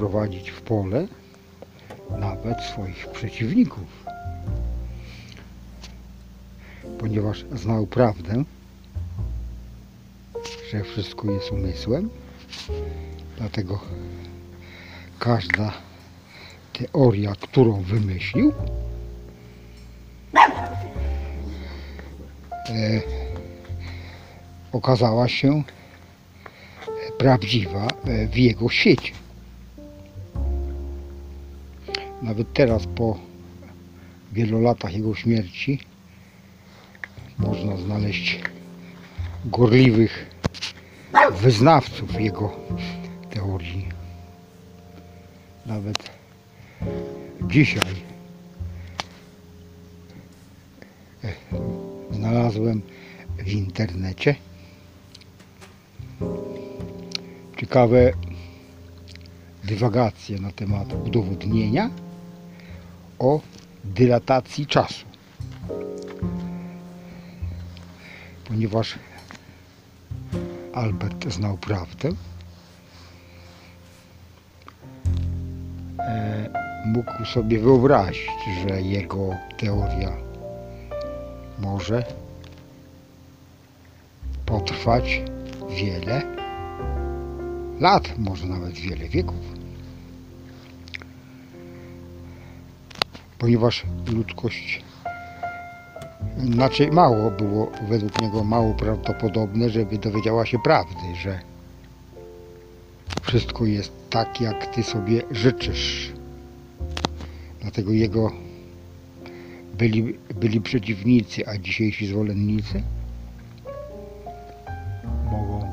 Potrafił wyprowadzić w pole nawet swoich przeciwników, ponieważ znał prawdę że wszystko jest umysłem. Dlatego każda teoria, którą wymyślił, e, okazała się prawdziwa e, w jego świecie. Nawet teraz po wielu latach jego śmierci można znaleźć gorliwych wyznawców jego teorii. Nawet dzisiaj e, znalazłem w internecie ciekawe dywagacje na temat udowodnienia o dylatacji czasu. Ponieważ Albert znał prawdę, e, mógł sobie wyobrazić, że jego teoria może potrwać wiele lat, może nawet wiele wieków. Ponieważ ludzkość Znaczy mało było według niego mało prawdopodobne, żeby dowiedziała się prawdy, że wszystko jest tak, jak ty sobie życzysz. Dlatego jego byli, byli przeciwnicy, a dzisiejsi zwolennicy mogą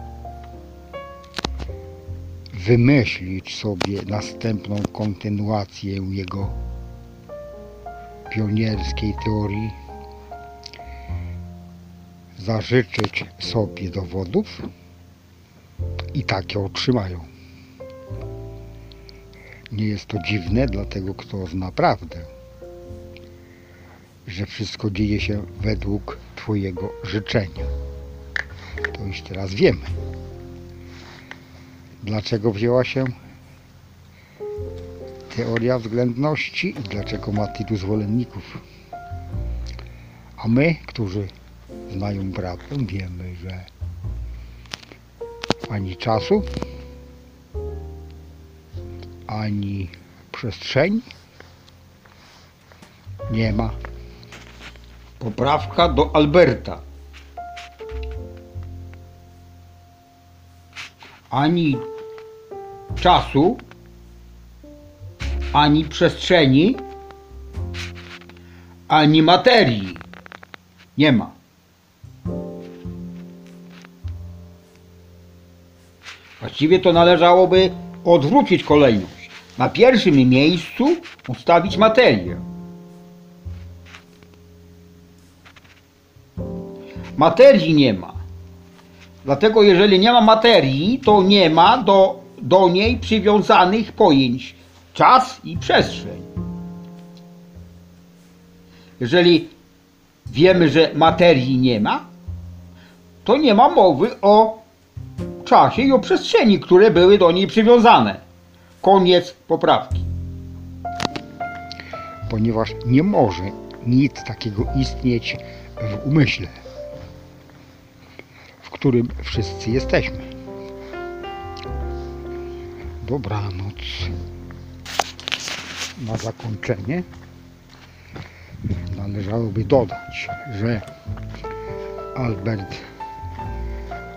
wymyślić sobie następną kontynuację jego pionierskiej teorii zażyczyć sobie dowodów i takie otrzymają. Nie jest to dziwne dla tego, kto zna prawdę, że wszystko dzieje się według Twojego życzenia. To już teraz wiemy. Dlaczego wzięła się teoria względności i dlaczego ma tylu zwolenników. A my, którzy znają prawdę, wiemy, że ani czasu, ani przestrzeni nie ma. Poprawka do Alberta. Ani czasu, ani przestrzeni, ani materii nie ma. Właściwie to należałoby odwrócić kolejność. Na pierwszym miejscu ustawić materię. Materii nie ma. Dlatego jeżeli nie ma materii, to nie ma do, do niej przywiązanych pojęć czas i przestrzeń. Jeżeli wiemy, że materii nie ma, to nie ma mowy o czasie i o przestrzeni, które były do niej przywiązane. Koniec poprawki. ponieważ nie może nic takiego istnieć w umyśle, w którym wszyscy jesteśmy. Dobranoc. Na zakończenie należałoby dodać, że Albert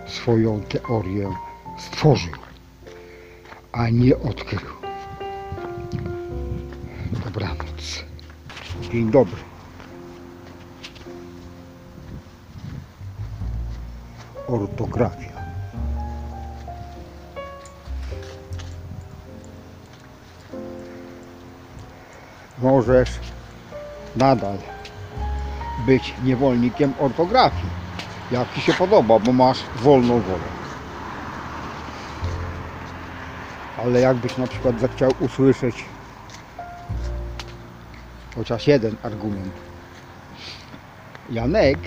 swoją teorię stworzył, a nie odkrył. Dobranoc. Dzień dobry. Ortografia. Możesz nadal być niewolnikiem ortografii, jak Ci się podoba, bo masz wolną wolę. Ale jakbyś na przykład zechciał usłyszeć chociaż jeden argument. Janek,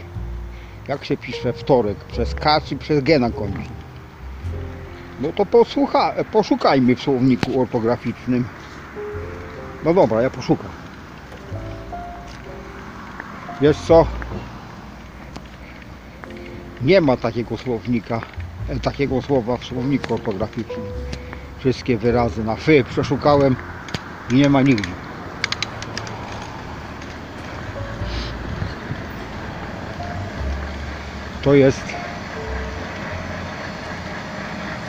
jak się pisze wtorek, przez K czy przez G na końcu? No to posłucha, poszukajmy w słowniku ortograficznym. No dobra, ja poszukam. Wiesz co? Nie ma takiego słownika, e, takiego słowa w słowniku ortograficznym. Wszystkie wyrazy na fy przeszukałem i nie ma nigdzie. to jest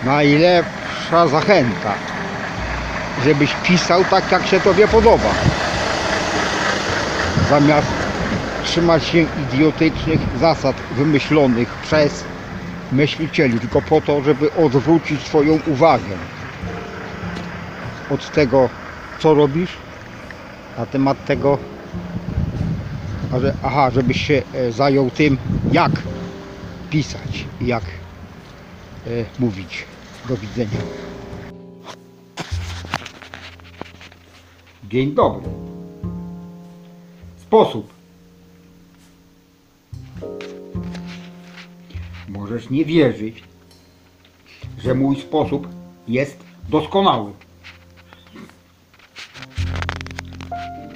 najlepsza zachęta, żebyś pisał tak, jak się Tobie podoba. Zamiast trzymać się idiotycznych zasad wymyślonych przez myślicieli, tylko po to, żeby odwrócić Twoją uwagę od tego, co robisz, na temat tego, że, aha, żebyś się e, zajął tym, jak pisać, jak e, mówić. Do widzenia. Dzień dobry. Sposób. Możesz nie wierzyć, że mój sposób jest doskonały.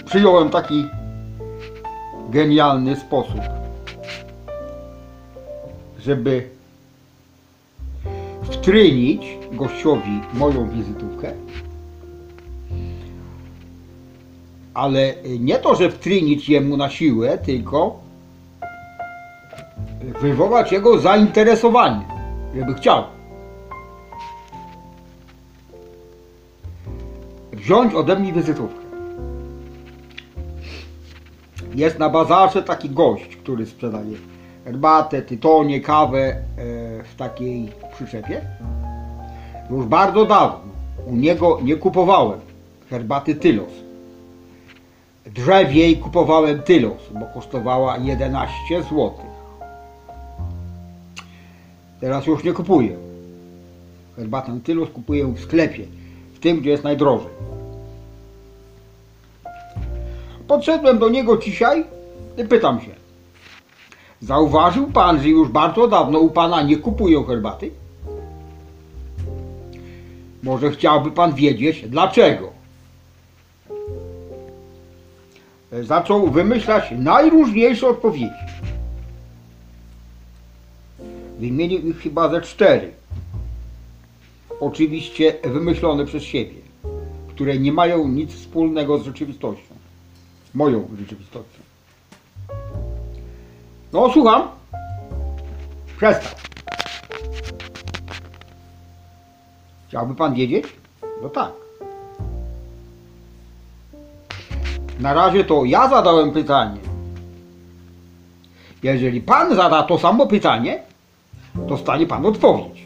Przyjąłem taki genialny sposób, żeby wtrynić gościowi moją wizytówkę ale nie to, że wtrynić jemu na siłę, tylko wywołać jego zainteresowanie, żeby chciał. Wziąć ode mnie wizytówkę. Jest na bazarze taki gość, który sprzedaje herbatę, tytonie, kawę e, w takiej przyczepie. Już bardzo dawno u niego nie kupowałem herbaty Tylos drzewiej kupowałem tylos, bo kosztowała 11 zł. Teraz już nie kupuję. Herbatę tylos kupuję w sklepie, w tym gdzie jest najdrożej. podszedłem do niego dzisiaj i pytam się. Zauważył pan, że już bardzo dawno u pana nie kupują herbaty? Może chciałby pan wiedzieć dlaczego? Zaczął wymyślać najróżniejsze odpowiedzi. Wymienił ich chyba ze cztery. Oczywiście wymyślone przez siebie, które nie mają nic wspólnego z rzeczywistością. Moją rzeczywistością. No, słucham. Przestał. Chciałby pan wiedzieć? No tak. Na razie to ja zadałem pytanie. Jeżeli pan zada to samo pytanie, dostanie pan odpowiedź.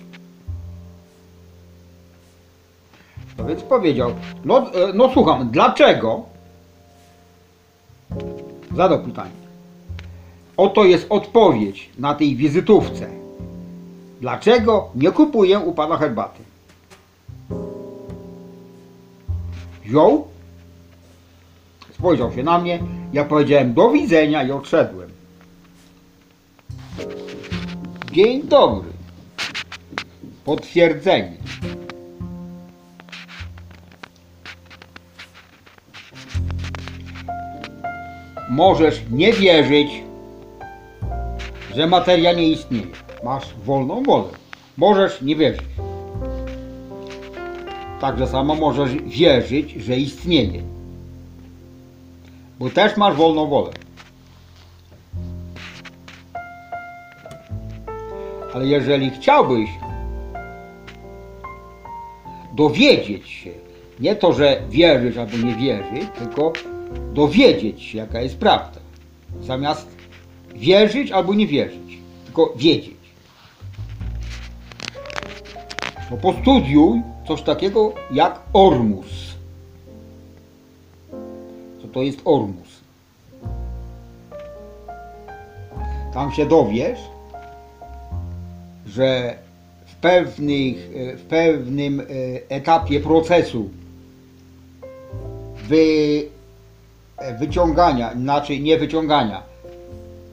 No więc powiedział, no, e, no słucham, dlaczego? Zadał pytanie. Oto jest odpowiedź na tej wizytówce. Dlaczego nie kupuję u pana herbaty? Wziął, spojrzał się na mnie, ja powiedziałem do widzenia i odszedłem. Dzień dobry. Potwierdzenie. Możesz nie wierzyć, że materia nie istnieje. Masz wolną wolę. Możesz nie wierzyć. Także samo możesz wierzyć, że istnieje. Bo też masz wolną wolę. Ale jeżeli chciałbyś dowiedzieć się, nie to, że wierzysz albo nie wierzysz, tylko dowiedzieć się, jaka jest prawda. Zamiast wierzyć albo nie wierzyć, tylko wiedzieć. No postudiuj coś takiego jak Ormus. To jest Ormus? Tam się dowiesz, że w, pewnych, e, w pewnym e, etapie procesu wy, e, wyciągania, znaczy nie wyciągania,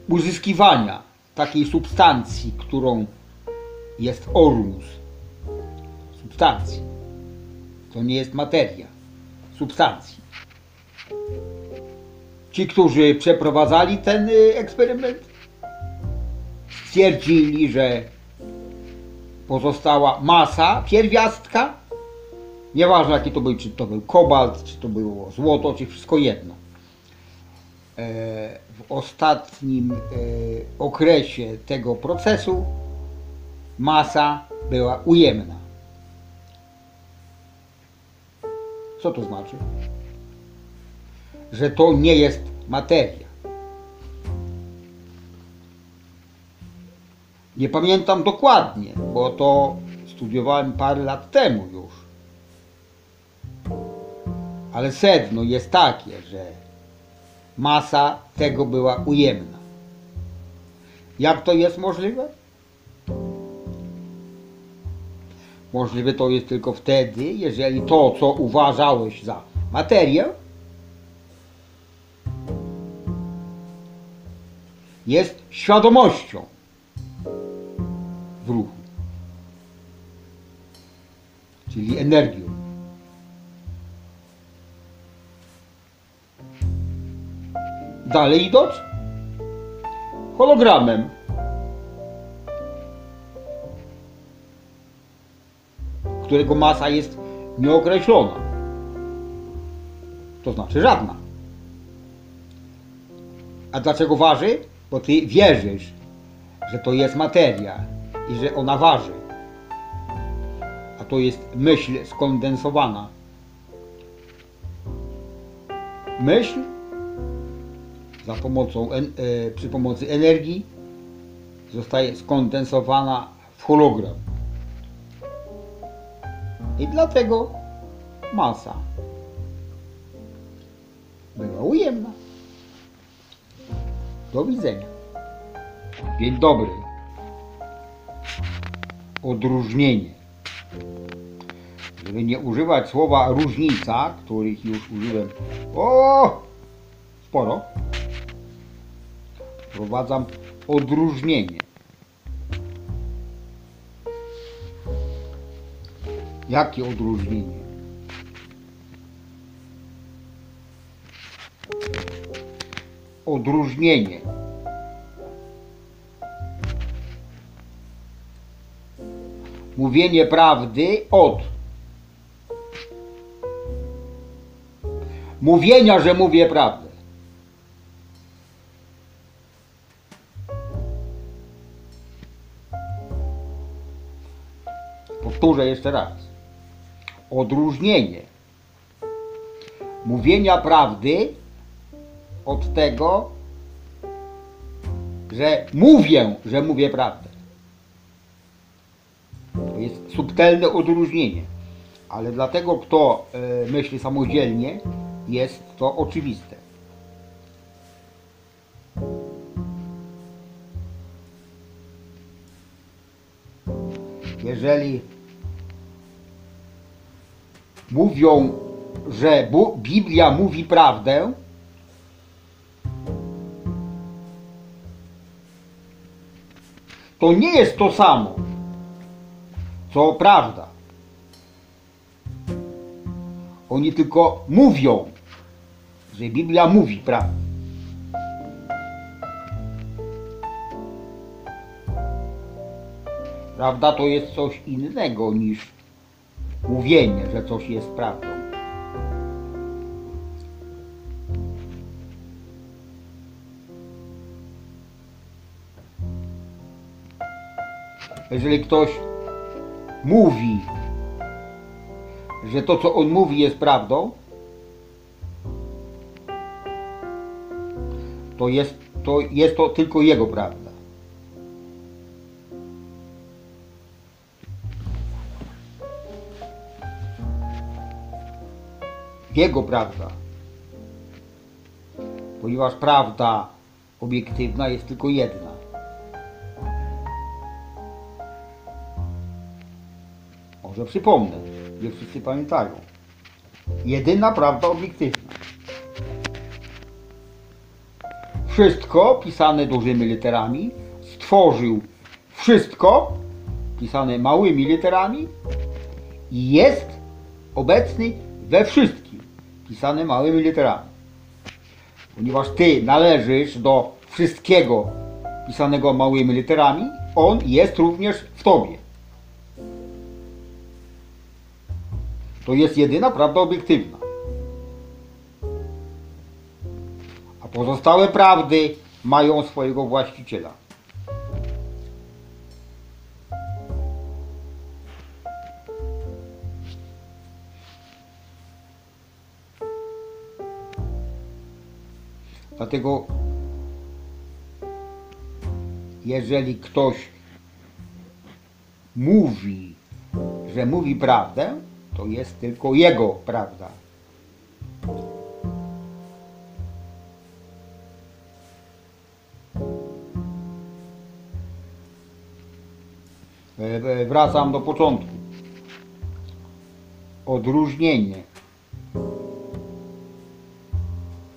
uzyskiwania takiej substancji, którą jest ormus. Substancji. To nie jest materia. Substancji. Ci, którzy przeprowadzali ten y, eksperyment, stwierdzili, że pozostała masa pierwiastka, nieważne jaki to był, czy to był kobalt, czy to było złoto, czy wszystko jedno. E, W ostatnim e, okresie tego procesu masa była ujemna. Co to znaczy? Że to nie jest materia. Nie pamiętam dokładnie, bo to studiowałem parę lat temu już. Ale sedno jest takie, że masa tego była ujemna. Jak to jest możliwe? Możliwe to jest tylko wtedy, jeżeli to, co uważałeś za materię, jest świadomością w ruchu, czyli energią. Dalej idąc, hologramem. którego masa jest nieokreślona. To znaczy żadna. A dlaczego waży? Bo ty wierzysz, że to jest materia i że ona waży. A to jest myśl skondensowana. Myśl za pomocą, e, przy pomocy energii zostaje skondensowana w hologram. I dlatego masa była ujemna. Do widzenia. Dzień dobry. Odróżnienie. Żeby nie używać słowa różnica, których już użyłem o sporo. Wprowadzam odróżnienie. Jakie odróżnienie? Odróżnienie. Mówienie prawdy od mówienia, że mówię prawdę. Powtórzę jeszcze raz. Odróżnienie mówienia prawdy od tego, że mówię, że mówię prawdę. To jest subtelne odróżnienie. Ale dla tego, kto e, myśli samodzielnie, jest to oczywiste. Jeżeli mówią, że Biblia mówi prawdę, to nie jest to samo, co prawda. Oni tylko mówią, że Biblia mówi prawdę. Prawda to jest coś innego niż mówienie, że coś jest prawdą. Jeżeli ktoś mówi, że to, co on mówi, jest prawdą, to jest to, jest to tylko jego prawda. Jego prawda. Ponieważ prawda obiektywna jest tylko jedna. Może przypomnę, nie wszyscy pamiętają. Jedyna prawda obiektywna. Wszystko pisane dużymi literami stworzył wszystko pisane małymi literami i jest obecny we wszystkim pisane małymi literami. Ponieważ ty należysz do wszystkiego pisanego małymi literami, on jest również w tobie. To jest jedyna prawda obiektywna. A pozostałe prawdy mają swojego właściciela. Dlatego jeżeli ktoś mówi, że mówi prawdę, to jest tylko jego prawda. E, e, Wracam do początku. Odróżnienie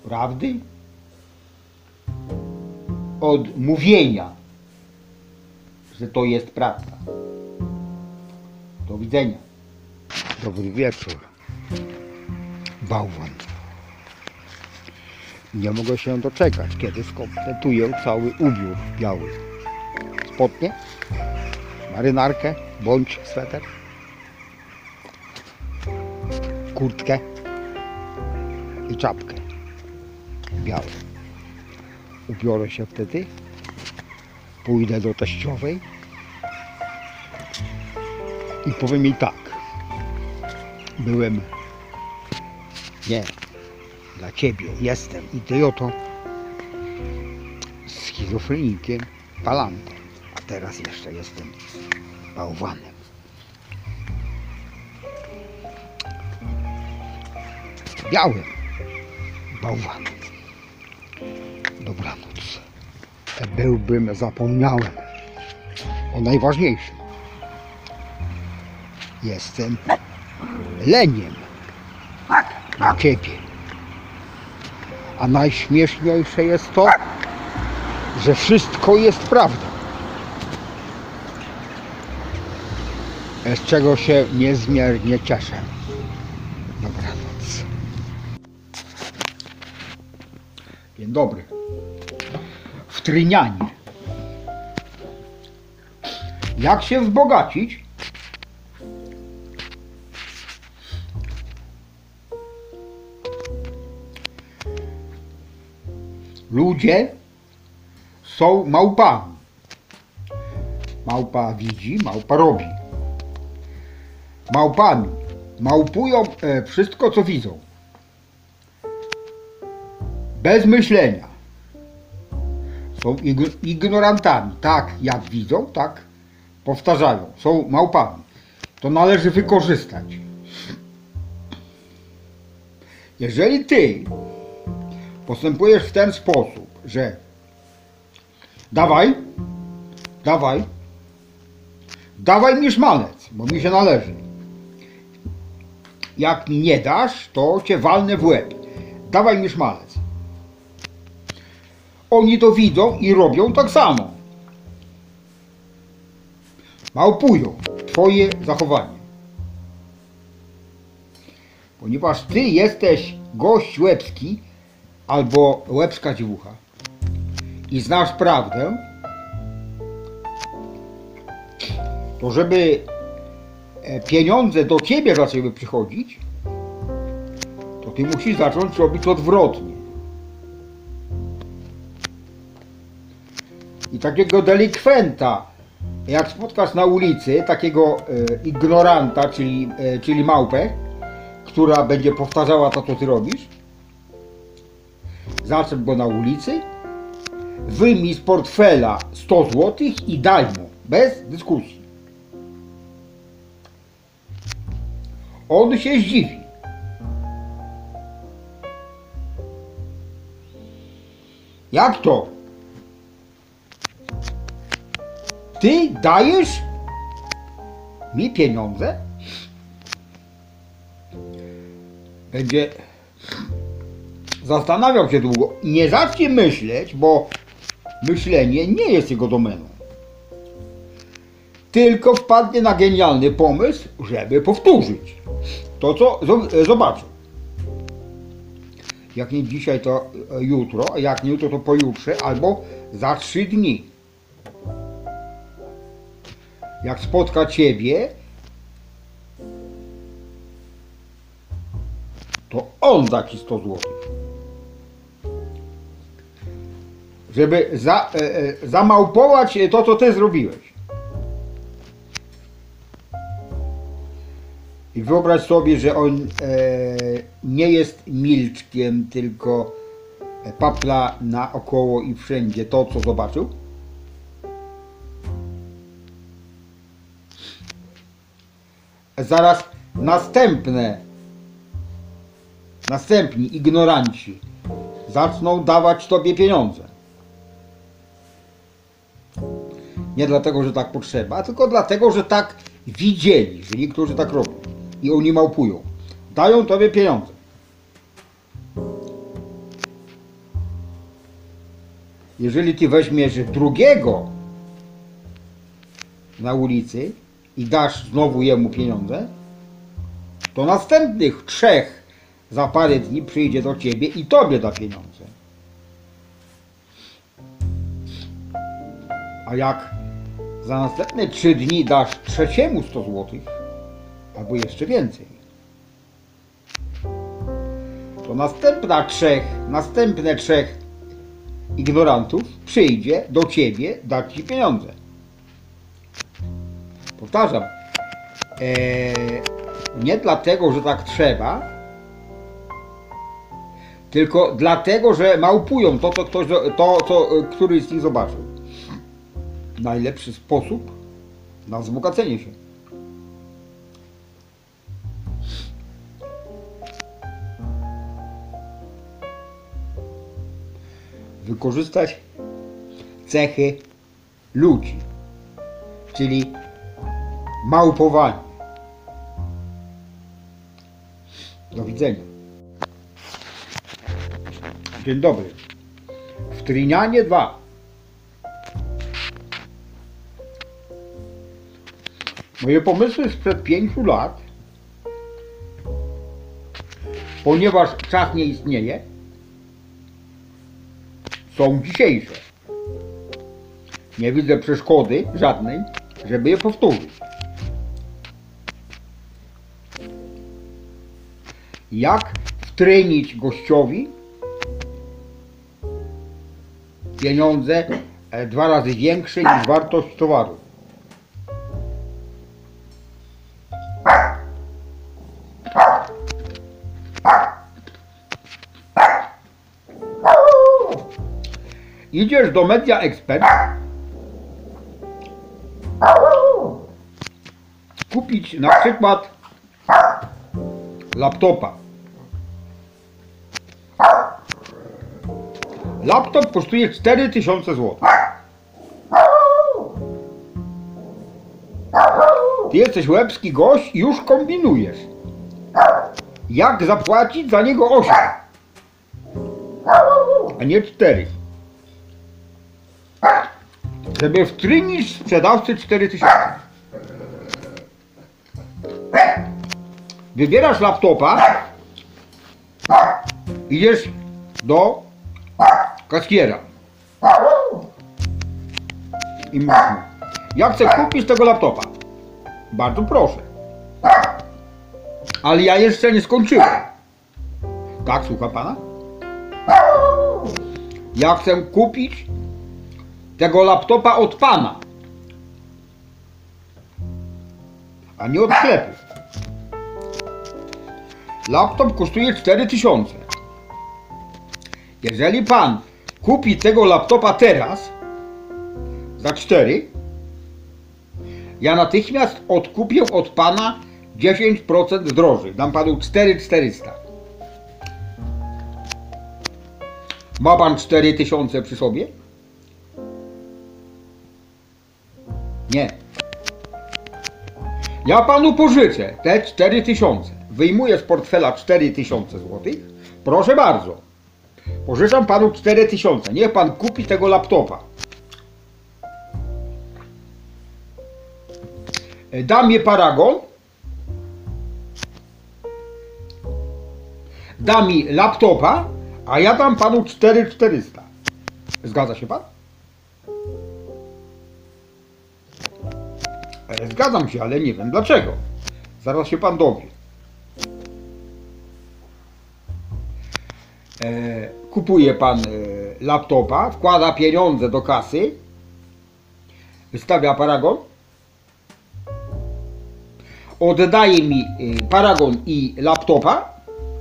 prawdy od mówienia, że to jest prawda. Do widzenia. Dobry wieczór. Bałwan. Nie mogę się doczekać, kiedy skompletuję cały ubiór biały. Spodnie, marynarkę bądź sweter, kurtkę i czapkę białą. Ubiorę się wtedy, pójdę do teściowej i powiem jej tak. Byłem nie dla ciebie jestem idiotą, schizofrenikiem, palantą, a teraz jeszcze jestem bałwanem. Białym bałwanem. Dobranoc. Byłbym, zapomniałem o najważniejszym. Jestem leniem dla ciebie. A najśmieszniejsze jest to, że wszystko jest prawdą. Z czego się niezmiernie cieszę. Dobranoc. Dzień dobry. W Trynianie. Jak się wzbogacić? Ludzie są małpami. Małpa widzi, małpa robi. Małpami małpują e, wszystko, co widzą. Bez myślenia. Są ig- ignorantami. Tak jak widzą, tak powtarzają. Są małpami. To należy wykorzystać. Jeżeli ty postępujesz w ten sposób, że dawaj, dawaj, dawaj mi szmalec, bo mi się należy. Jak mi nie dasz, to cię walnę w łeb. Dawaj mi szmalec. Oni to widzą i robią tak samo. Małpują twoje zachowanie. Ponieważ ty jesteś gość łebski albo łebska dziewucha i znasz prawdę, to żeby e, pieniądze do ciebie zaczęły przychodzić, to ty musisz zacząć robić odwrotnie. I takiego delikwenta, jak spotkasz na ulicy, takiego e, ignoranta, czyli, e, czyli małpę, która będzie powtarzała to, co ty robisz, zaczep go na ulicy, wyjmij z portfela 100 zł i daj mu, bez dyskusji. On się zdziwi. Jak to? Ty dajesz mi pieniądze? Będzie zastanawiał się długo. Nie zacznie myśleć, bo myślenie nie jest jego domeną. Tylko wpadnie na genialny pomysł, żeby powtórzyć to, co zo- zobaczył. Jak nie dzisiaj, to e, jutro, a jak nie jutro, to pojutrze, albo za trzy dni. Jak spotka ciebie, to on da ci 100 zł. Żeby za, e, e, zamałpować to, co ty zrobiłeś. I wyobraź sobie, że on e, nie jest milczkiem, tylko papla naokoło i wszędzie to, co zobaczył. Zaraz następne, następni ignoranci zaczną dawać tobie pieniądze. Nie dlatego, że tak potrzeba, tylko dlatego, że tak widzieli, że niektórzy tak robią i oni małpują. Dają tobie pieniądze. Jeżeli ty weźmiesz drugiego na ulicy i dasz znowu jemu pieniądze, to następnych trzech za parę dni przyjdzie do ciebie i tobie da pieniądze. A jak za następne trzy dni dasz trzeciemu 100 złotych, albo jeszcze więcej. To następna trzech, następne trzech ignorantów przyjdzie do ciebie dać ci pieniądze. Powtarzam, eee, nie dlatego, że tak trzeba, tylko dlatego, że małpują to, co ktoś, to, co e, któryś z nich zobaczył. Najlepszy sposób na wzbogacenie się. wykorzystać cechy ludzi, czyli małpowanie. Do widzenia. Dzień dobry. W Trynianie 2. Moje pomysły sprzed pięciu lat, ponieważ czas nie istnieje, są dzisiejsze. Nie widzę przeszkody żadnej, żeby je powtórzyć. Jak wtrynić gościowi pieniądze e, dwa razy większe niż wartość towaru. Idziesz do Media Expert kupić na przykład laptopa. Laptop kosztuje 4000 zł. Ty jesteś łebski gość i już kombinujesz. Jak zapłacić za niego 8, a nie 4. Żeby wtrynić sprzedawcy 4000. Wybierasz laptopa, idziesz do kaskiera i mówisz ja chcę kupić tego laptopa. Bardzo proszę. Ale ja jeszcze nie skończyłem. Tak, słucha pana? Ja chcę kupić tego laptopa od pana, a nie od sklepu. Laptop kosztuje 4000. Jeżeli pan kupi tego laptopa teraz za 4, ja natychmiast odkupię od pana 10% drożej. Dam panu 4400. Ma pan 4000 przy sobie? Ja panu pożyczę te 4000. Wyjmuję z portfela 4000 zł. Proszę bardzo. Pożyczam panu 4000. Niech pan kupi tego laptopa. E, Da mi paragon. Da mi laptopa, a ja dam panu 4400. Zgadza się pan? E, Zgadzam się, ale nie wiem dlaczego. Zaraz się pan dowie. E, kupuje pan e, laptopa, wkłada pieniądze do kasy, wystawia paragon, oddaje mi paragon i laptopa,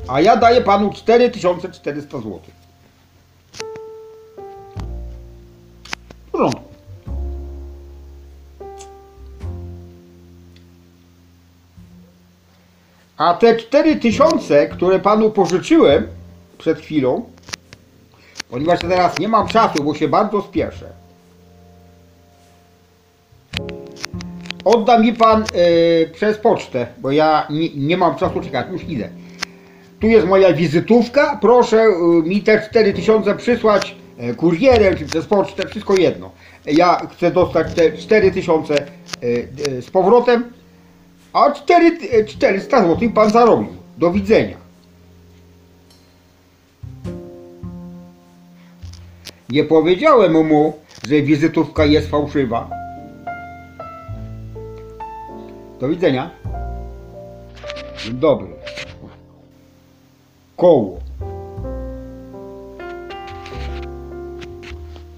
a ja daję panu 4400 zł. A te 4000, które panu pożyczyłem przed chwilą, ponieważ teraz nie mam czasu, bo się bardzo spieszę, odda mi pan e, przez pocztę, bo ja nie, nie mam czasu czekać, już idę. Tu jest moja wizytówka, proszę e, mi te 4000 przysłać e, kurierem czy przez pocztę, wszystko jedno. Ja chcę dostać te 4000 e, e, z powrotem, a 4, e, 400 zł pan zarobił. Do widzenia. Nie powiedziałem mu, że wizytówka jest fałszywa. Do widzenia. Dobry. Koło.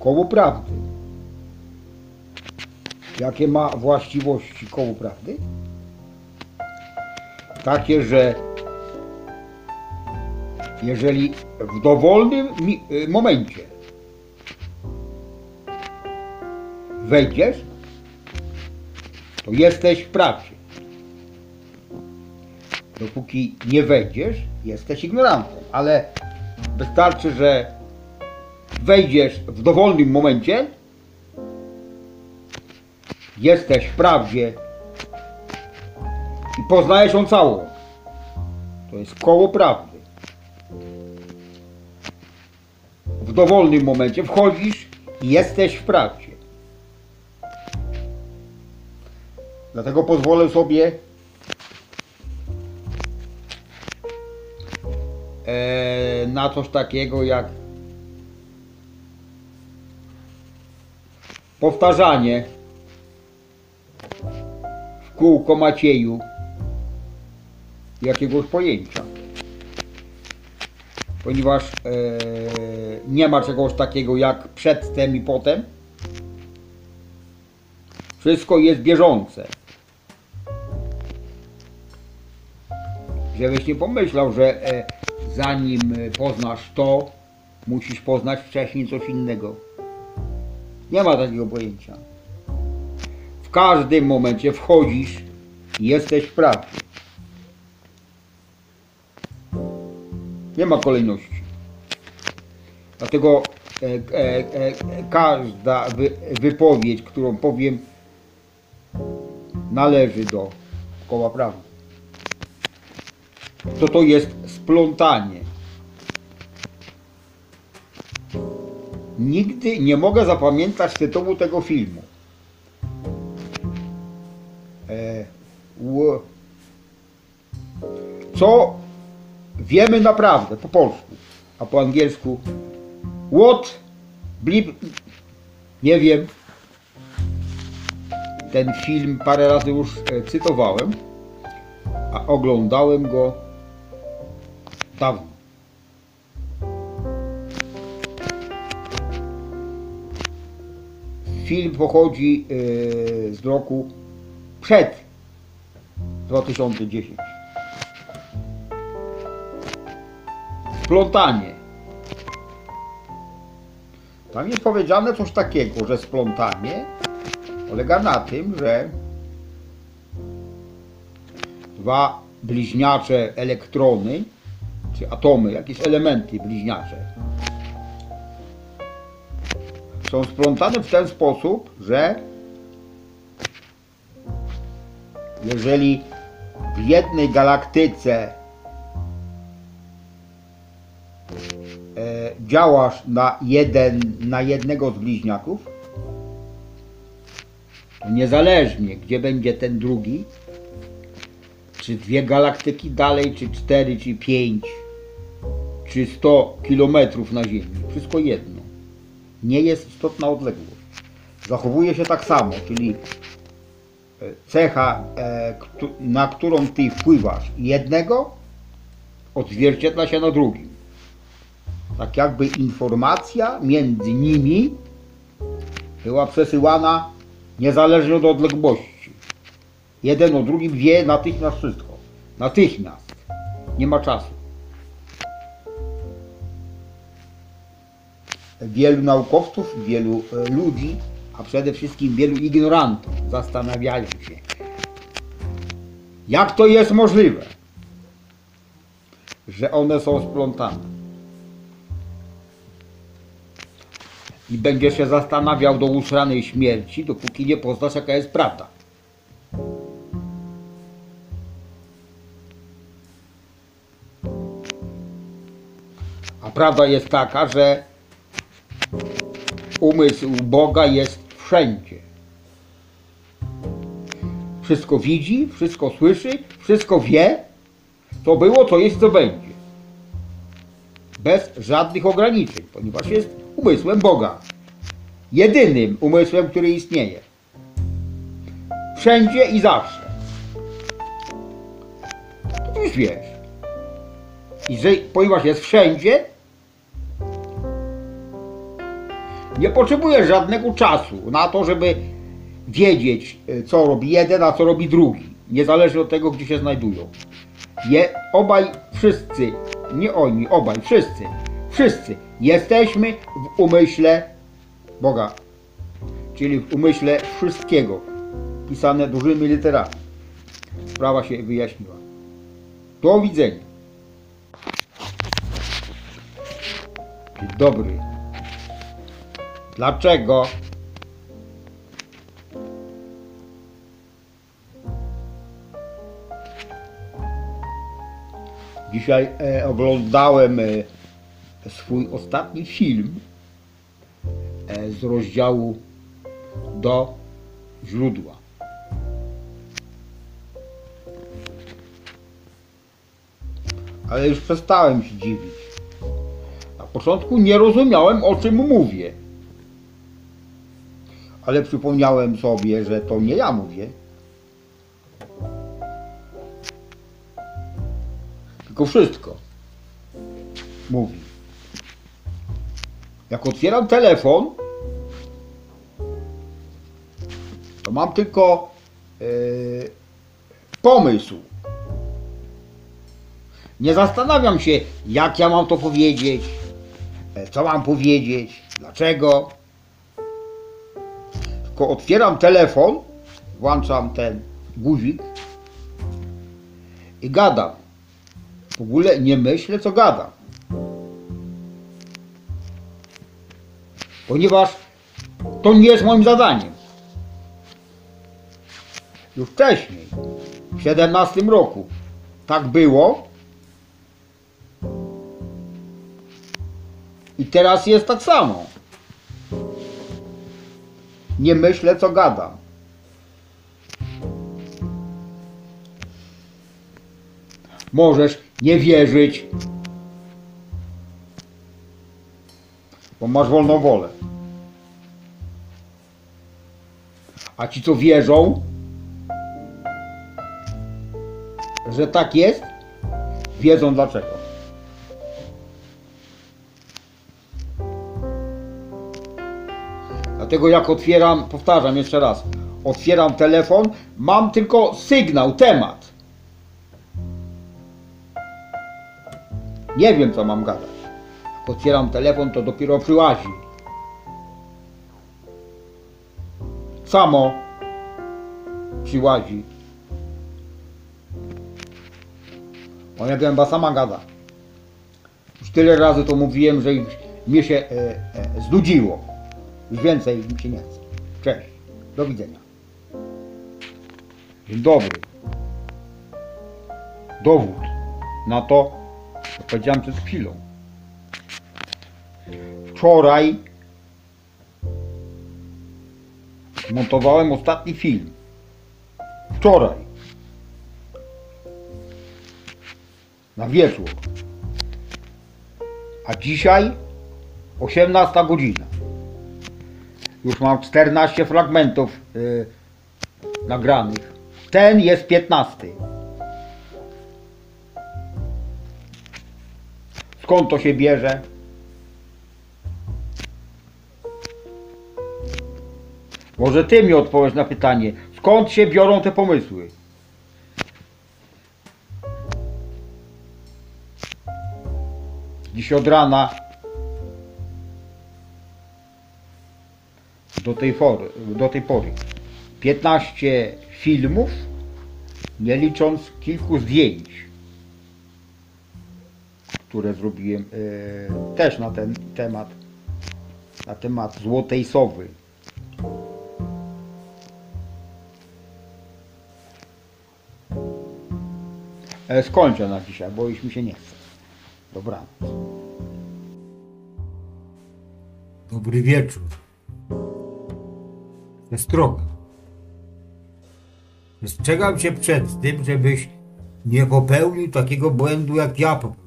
Koło prawdy. Jakie ma właściwości koło prawdy? Takie, że jeżeli w dowolnym y, momencie wejdziesz, to jesteś w prawdzie. Dopóki nie wejdziesz, jesteś ignorantem, ale wystarczy, że wejdziesz w dowolnym momencie, jesteś w prawdzie i poznajesz ją całą. To jest koło prawdy. dowolnym momencie wchodzisz i jesteś w prawdzie. Dlatego pozwolę sobie e, na coś takiego jak powtarzanie w kółko Macieju jakiegoś pojęcia. Ponieważ e, nie ma czegoś takiego jak przedtem i potem. Wszystko jest bieżące. Żebyś nie pomyślał, że e, zanim poznasz to, musisz poznać wcześniej coś innego. Nie ma takiego pojęcia. W każdym momencie wchodzisz i jesteś w prawdzie. Nie ma kolejności. Dlatego e, e, e, każda wy, wypowiedź, którą powiem, należy do koła prawdy. To to jest splątanie. Nigdy nie mogę zapamiętać tytułu tego filmu. E, co wiemy naprawdę po polsku, a po angielsku what blip nie wiem. Ten film parę razy już e, cytowałem, a oglądałem go dawno. Film pochodzi e, z roku przed 2010. Splątanie. Tam jest powiedziane coś takiego, że splątanie polega na tym, że dwa bliźniacze elektrony, czy atomy, jakieś elementy bliźniacze, są splątane w ten sposób, że jeżeli w jednej galaktyce działasz na jeden, na jednego z bliźniaków, niezależnie gdzie będzie ten drugi, czy dwie galaktyki dalej, czy cztery, czy pięć, czy sto kilometrów na Ziemi, wszystko jedno. Nie jest istotna odległość. Zachowuje się tak samo, czyli e, cecha, e, na którą ty wpływasz jednego, odzwierciedla się na drugim. Tak jakby informacja między nimi była przesyłana niezależnie od odległości. Jeden o drugim wie natychmiast wszystko. Natychmiast. Nie ma czasu. Wielu naukowców, wielu e, ludzi, a przede wszystkim wielu ignorantów zastanawiają się, jak to jest możliwe, że one są splątane. I będziesz się zastanawiał do usranej śmierci, dopóki nie poznasz, jaka jest prawda. A prawda jest taka, że umysł Boga jest wszędzie. Wszystko widzi, wszystko słyszy, wszystko wie, co było, co jest, co będzie. Bez żadnych ograniczeń, ponieważ jest umysłem Boga. Jedynym umysłem, który istnieje. Wszędzie i zawsze. To już wiesz. I że, ponieważ jest wszędzie, nie potrzebuje żadnego czasu na to, żeby wiedzieć, co robi jeden, a co robi drugi. Niezależnie od tego, gdzie się znajdują. Je, obaj, wszyscy, nie oni, obaj, wszyscy, wszyscy jesteśmy w umyśle Boga. Czyli w umyśle wszystkiego. Pisane dużymi literami. Sprawa się wyjaśniła. Do widzenia. Dobry. Dlaczego? Dzisiaj e, oglądałem e, swój ostatni film e, z rozdziału do źródła. Ale już przestałem się dziwić. Na początku nie rozumiałem o czym mówię. Ale przypomniałem sobie, że to nie ja mówię. Tylko wszystko mówi. Jak otwieram telefon, to mam tylko yy, pomysł. Nie zastanawiam się, jak ja mam to powiedzieć, e, co mam powiedzieć, dlaczego. Tylko otwieram telefon, włączam ten guzik i gadam. W ogóle nie myślę, co gadam. Ponieważ to nie jest moim zadaniem. Już wcześniej, w 17 roku, tak było. I teraz jest tak samo. Nie myślę, co gadam. Możesz nie wierzyć, bo masz wolną wolę. A ci, co wierzą, że tak jest, wiedzą dlaczego. Dlatego jak otwieram, powtarzam jeszcze raz, otwieram telefon, mam tylko sygnał, temat. Nie wiem, co mam gadać. Otwieram telefon, to dopiero przyłazi. Samo przyłazi. Moja gęba sama gada. Już tyle razy to mówiłem, że już mnie się e, e, znudziło. Już więcej mi się nie chce. Cześć. Do widzenia. Dzień dobry. Dowód na to, co powiedziałem przed chwilą. Wczoraj montowałem ostatni film. Wczoraj. Na wieczór. A dzisiaj 18 godzina. Już mam 14 fragmentów yy, nagranych. Ten jest 15. Skąd to się bierze? Może ty mi odpowiesz na pytanie, skąd się biorą te pomysły? Dziś od rana do tej, pory, do tej pory 15 filmów, nie licząc kilku zdjęć, które zrobiłem e, też na ten temat, na temat złotej sowy. Skończę na dzisiaj, bo już mi się nie chce. Dobranoc. Dobry wieczór. Przestroga. Przestrzegam cię przed tym, żebyś nie popełnił takiego błędu, jak ja popełniłem.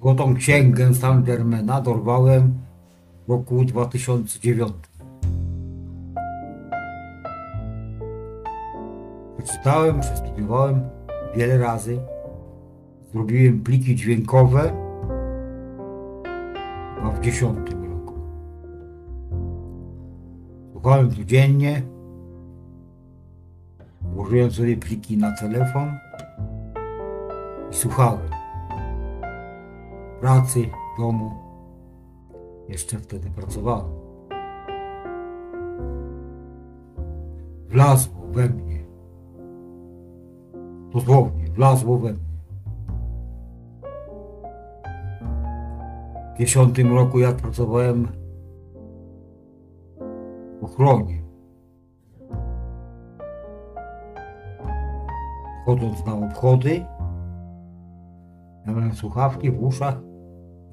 Złotą księgę Sandermana dorwałem w roku 2009. Przeczytałem, przestudiowałem wiele razy. Zrobiłem pliki dźwiękowe chyba w dziesiątym roku. Słuchałem codziennie. Włożyłem sobie pliki na telefon i słuchałem. Pracy, domu. Jeszcze wtedy pracowałem. Wlazło we mnie. Dosłownie, wlazło we mnie. W dziesiątym roku ja pracowałem w ochronie. Chodząc na obchody, miałem słuchawki w uszach,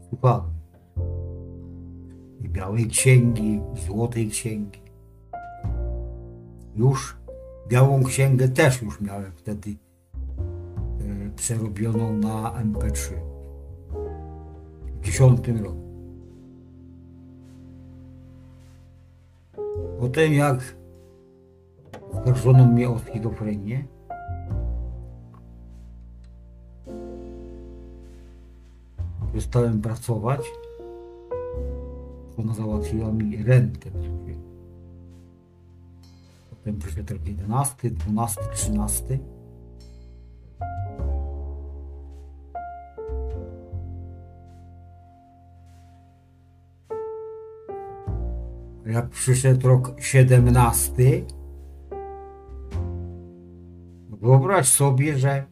Słuchałem. I białej księgi, i złotej księgi. Już białą księgę też już miałem wtedy przerobioną na MP3 w dziesiątym roku. Potem jak oskarżono mnie o schizofrenię, przestałem pracować, ona załatwiła mi rentę. Potem przyszedł rok 11, 12, 13. Jak przyszedł rok 17, wyobraź sobie, że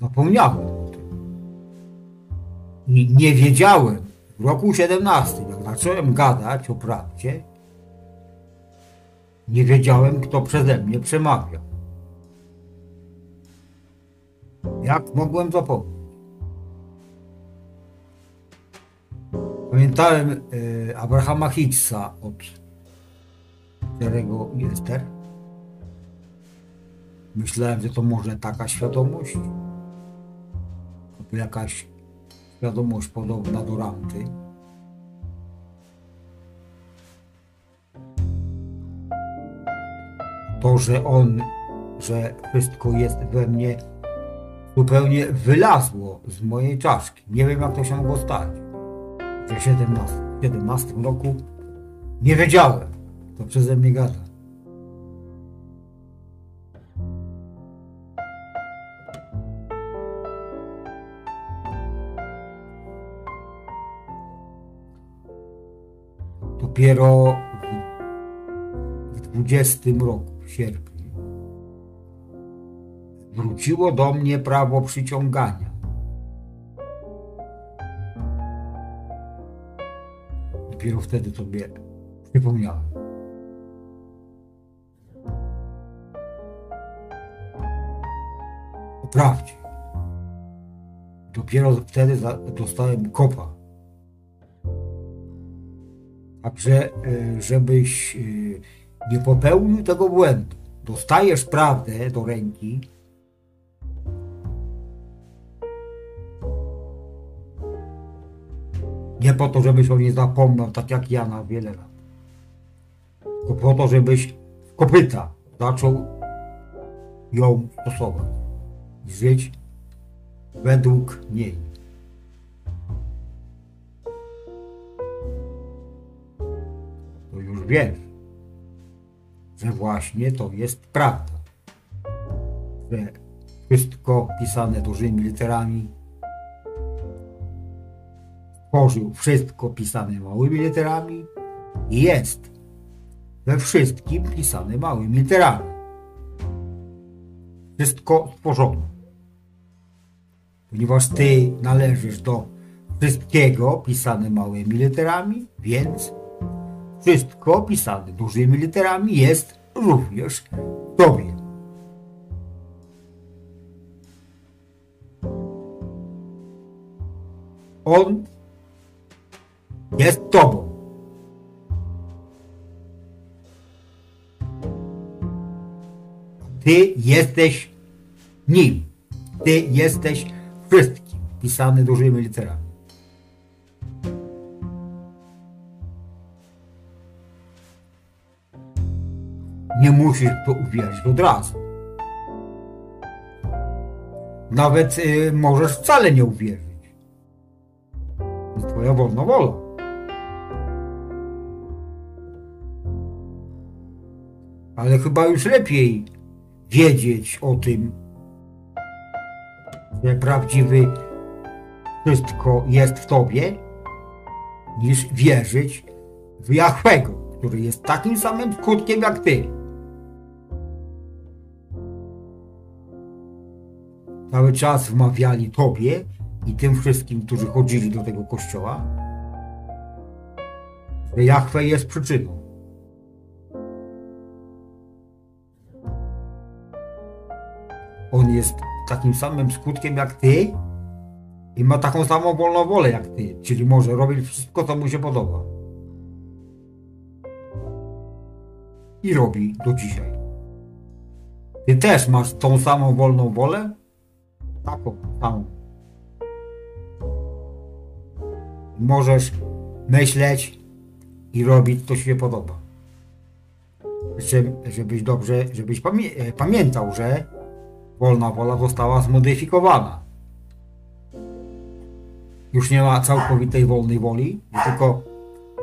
zapomniałem o tym. Nie wiedziałem w roku 17, jak zacząłem gadać o prawdzie, nie wiedziałem, kto przeze mnie przemawiał. Jak mogłem zapomnieć? Pamiętałem e, Abrahama Higgsa od którego Jester. Myślałem, że to może taka świadomość, jakaś świadomość podobna do Ranty. To, że on, że wszystko jest we mnie, zupełnie wylazło z mojej czaszki. Nie wiem, jak to się mogło stać. W 17, 17 roku nie wiedziałem, kto przeze mnie gada. Dopiero w 20 roku, w sierpniu, wróciło do mnie prawo przyciągania. Dopiero wtedy sobie przypomniałem. O prawdzie. Dopiero wtedy dostałem kopa. Także, e, żebyś e, nie popełnił tego błędu. Dostajesz prawdę do ręki, po to, żebyś o niej zapomniał, tak jak ja na wiele lat. Tylko po to, żebyś w kopyta zaczął ją stosować. Żyć według niej. To już wiesz, że właśnie to jest prawda. Że wszystko pisane dużymi literami stworzył wszystko pisane małymi literami i jest we wszystkim pisane małymi literami. Wszystko stworzono. Ponieważ ty należysz do wszystkiego pisane małymi literami, więc wszystko pisane dużymi literami jest również tobie. On jest tobą. Ty jesteś nim. Ty jesteś wszystkim pisany dużymi literami. Nie musisz to uwierzyć od razu. Nawet y, możesz wcale nie uwierzyć. To twoja wolna wola. Ale chyba już lepiej wiedzieć o tym, że prawdziwy wszystko jest w tobie, niż wierzyć w Jahwego, który jest takim samym skutkiem jak ty. Cały czas wmawiali tobie i tym wszystkim, którzy chodzili do tego kościoła, że Jahwe jest przyczyną. On jest takim samym skutkiem jak ty i ma taką samą wolną wolę jak ty, czyli może robić wszystko, co mu się podoba. I robi do dzisiaj. Ty też masz tą samą wolną wolę? Taką samą. Możesz myśleć i robić, co się podoba. Żeb- Żebyś dobrze, żebyś pamię- e, pamiętał, że wolna wola została zmodyfikowana. Już nie ma całkowitej wolnej woli, tylko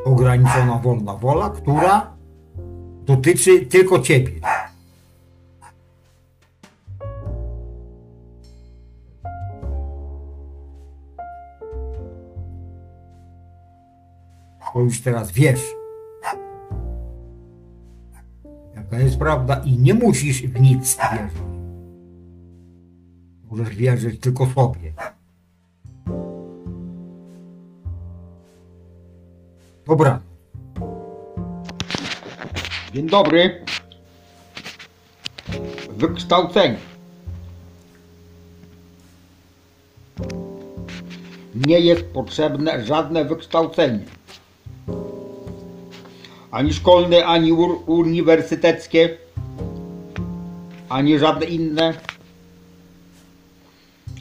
ograniczona wolna wola, która dotyczy tylko ciebie. Bo już teraz wiesz, jaka jest prawda i nie musisz w nic wierzyć. Możesz wierzyć tylko sobie. Dobra. Dzień dobry. Wykształcenie. Nie jest potrzebne żadne wykształcenie. Ani szkolne, ani uniwersyteckie, ani żadne inne,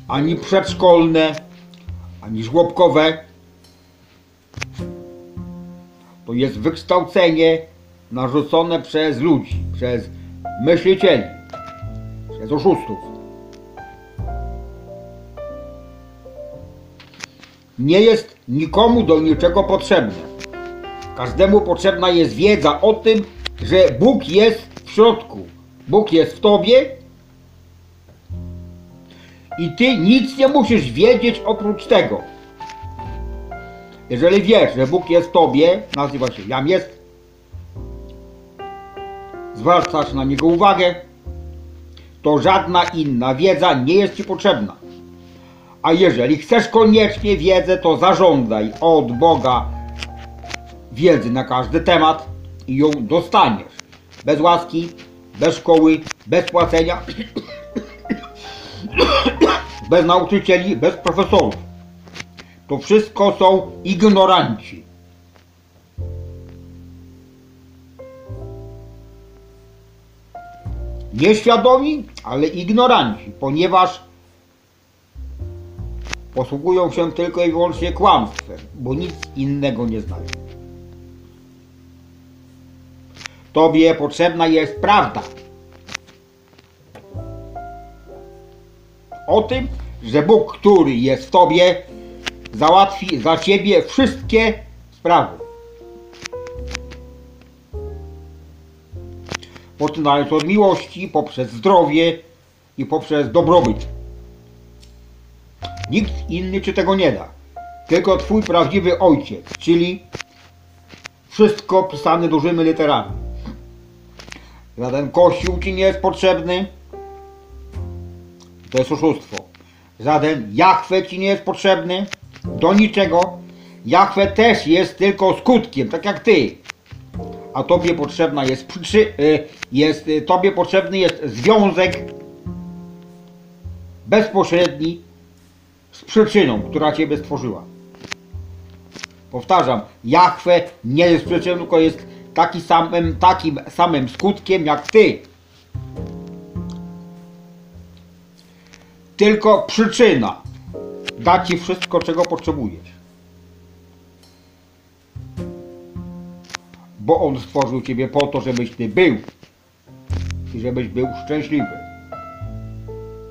ani przedszkolne, ani żłobkowe. To jest wykształcenie narzucone przez ludzi, przez myślicieli, przez oszustów. Nie jest nikomu do niczego potrzebne. Każdemu potrzebna jest wiedza o tym, że Bóg jest w środku. Bóg jest w tobie i ty nic nie musisz wiedzieć oprócz tego. Jeżeli wiesz, że Bóg jest tobie, nazywa się Jam jest, zwracasz na niego uwagę, to żadna inna wiedza nie jest ci potrzebna. A jeżeli chcesz koniecznie wiedzę, to zażądaj od Boga wiedzy na każdy temat i ją dostaniesz. Bez łaski, bez szkoły, bez płacenia, bez nauczycieli, bez profesorów. To wszystko są ignoranci. Nieświadomi, ale ignoranci, ponieważ posługują się tylko i wyłącznie kłamstwem, bo nic innego nie znają. Tobie potrzebna jest prawda. O tym, że Bóg, który jest w Tobie, załatwi za Ciebie wszystkie sprawy. Poczynając od miłości, poprzez zdrowie i poprzez dobrobyt. Nikt inny Ci tego nie da. Tylko Twój prawdziwy ojciec, czyli wszystko pisane dużymi literami. Żaden kościół Ci nie jest potrzebny. To jest oszustwo. Żaden Jachwę Ci nie jest potrzebny. Do niczego. Jachwę też jest tylko skutkiem, tak jak Ty. A Tobie potrzebna jest przyczy... y, jest, y, Tobie potrzebny jest związek bezpośredni z przyczyną, która Ciebie stworzyła. Powtarzam, Jachwę nie jest przyczyną, tylko jest taki samym, takim samym skutkiem jak Ty. Tylko przyczyna da Ci wszystko, czego potrzebujesz. Bo On stworzył Ciebie po to, żebyś Ty był i żebyś był szczęśliwy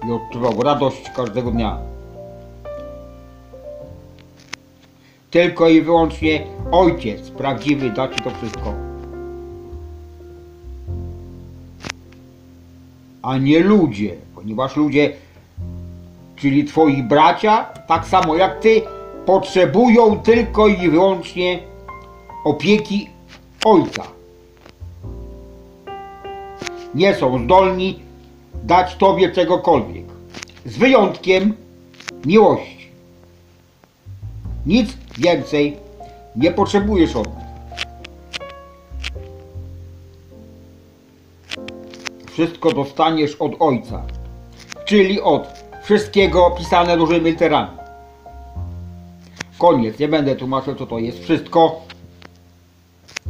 i odczuwał radość każdego dnia. Tylko i wyłącznie Ojciec prawdziwy da Ci to wszystko. A nie ludzie, ponieważ ludzie, czyli Twoi bracia, tak samo jak Ty, potrzebują tylko i wyłącznie opieki Ojca. Nie są zdolni dać Tobie czegokolwiek. Z wyjątkiem miłości. Nic więcej nie potrzebujesz od nich. Wszystko dostaniesz od Ojca, czyli od wszystkiego pisane dużymi literami. Koniec, nie będę tłumaczył co to jest. Wszystko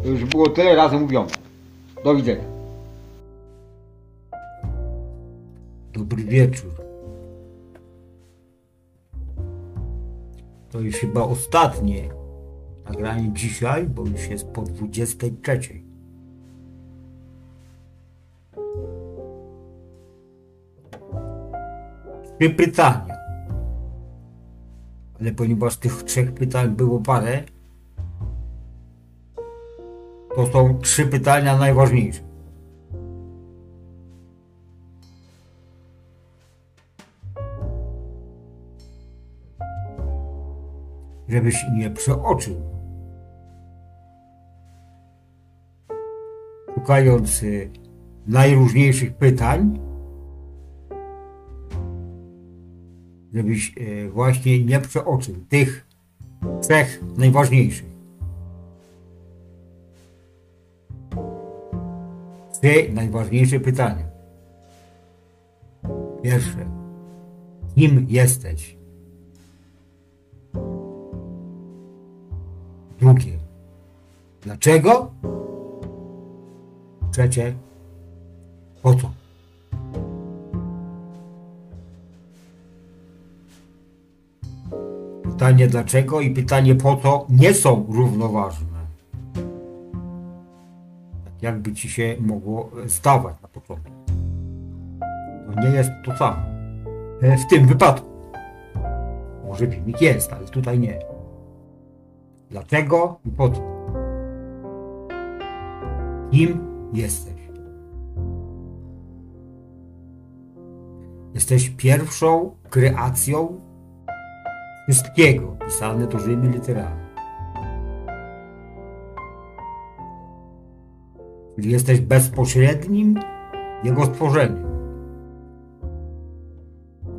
już było tyle razy mówione. Do widzenia. Dobry wieczór. To już chyba ostatnie nagranie dzisiaj, bo już jest po 23. Trzy pytania. Ale ponieważ tych trzech pytań było parę, to są trzy pytania najważniejsze. żebyś nie przeoczył. Szukając y, najróżniejszych pytań, żebyś y, właśnie nie przeoczył tych trzech najważniejszych. Trzy najważniejsze pytania. Pierwsze. Kim jesteś? Drugie. Dlaczego? Trzecie. Po co? Pytanie dlaczego i pytanie po co nie są równoważne. Tak jakby ci się mogło zdawać na początku. To nie jest to samo. E, W tym wypadku. Może filmik jest, ale tutaj nie. Dlaczego i po co? Kim jesteś? Jesteś pierwszą kreacją wszystkiego, pisane dużymi literami. Czyli jesteś bezpośrednim jego stworzeniem.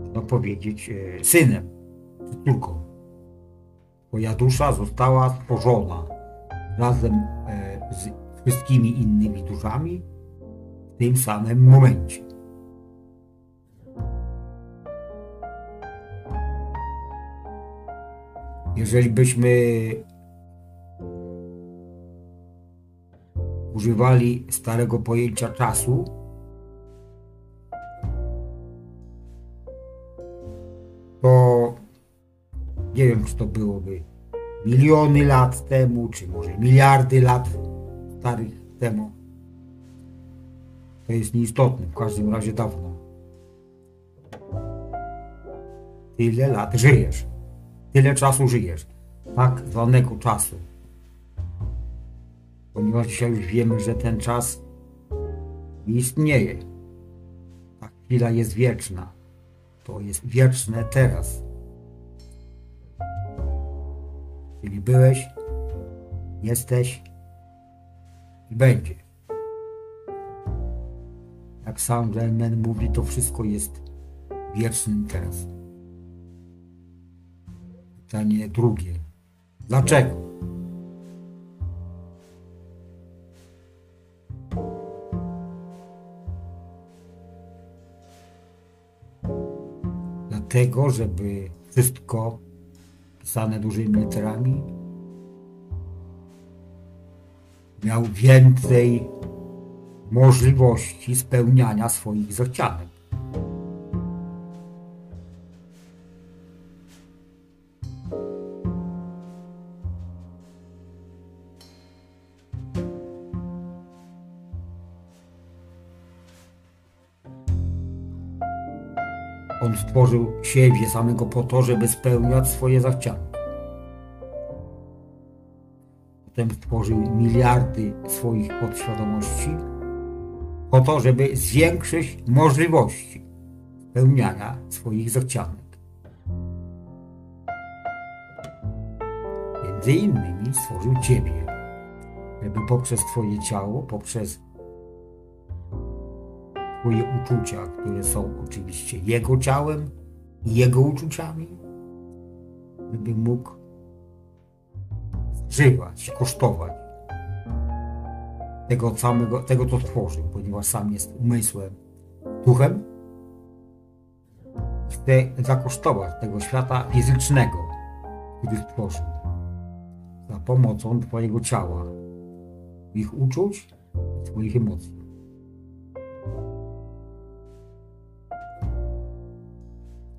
Można powiedzieć e, synem córką. Twoja dusza została stworzona razem e, z wszystkimi innymi duszami w tym samym momencie. Jeżeli byśmy używali starego pojęcia czasu, to nie wiem, czy to byłoby miliony lat temu, czy może miliardy lat starych temu. To jest nieistotne, w każdym razie dawno. Tyle lat żyjesz. Tyle czasu żyjesz. Tak zwanego czasu. Ponieważ dzisiaj już wiemy, że ten czas nie istnieje. Ta chwila jest wieczna. To jest wieczne teraz. Czyli byłeś, jesteś i będzie. Jak sam Glenman mówi, to wszystko jest wiecznym teraz. Pytanie drugie. Dlaczego? Dlatego, żeby wszystko pisane dużymi literami miał więcej możliwości spełniania swoich zachcianek. Stworzył siebie samego po to, żeby spełniać swoje zachcianki. Potem stworzył miliardy swoich podświadomości po to, żeby zwiększyć możliwości spełniania swoich zachcianek. Między innymi stworzył Ciebie, żeby poprzez Twoje ciało, poprzez Twoje uczucia, które są oczywiście Jego ciałem i Jego uczuciami, żeby mógł żywać, kosztować tego samego, tego co stworzył, ponieważ sam jest umysłem, duchem. Chce zakosztować tego świata fizycznego, który stworzył za pomocą Twojego ciała, ich uczuć, Twoich emocji.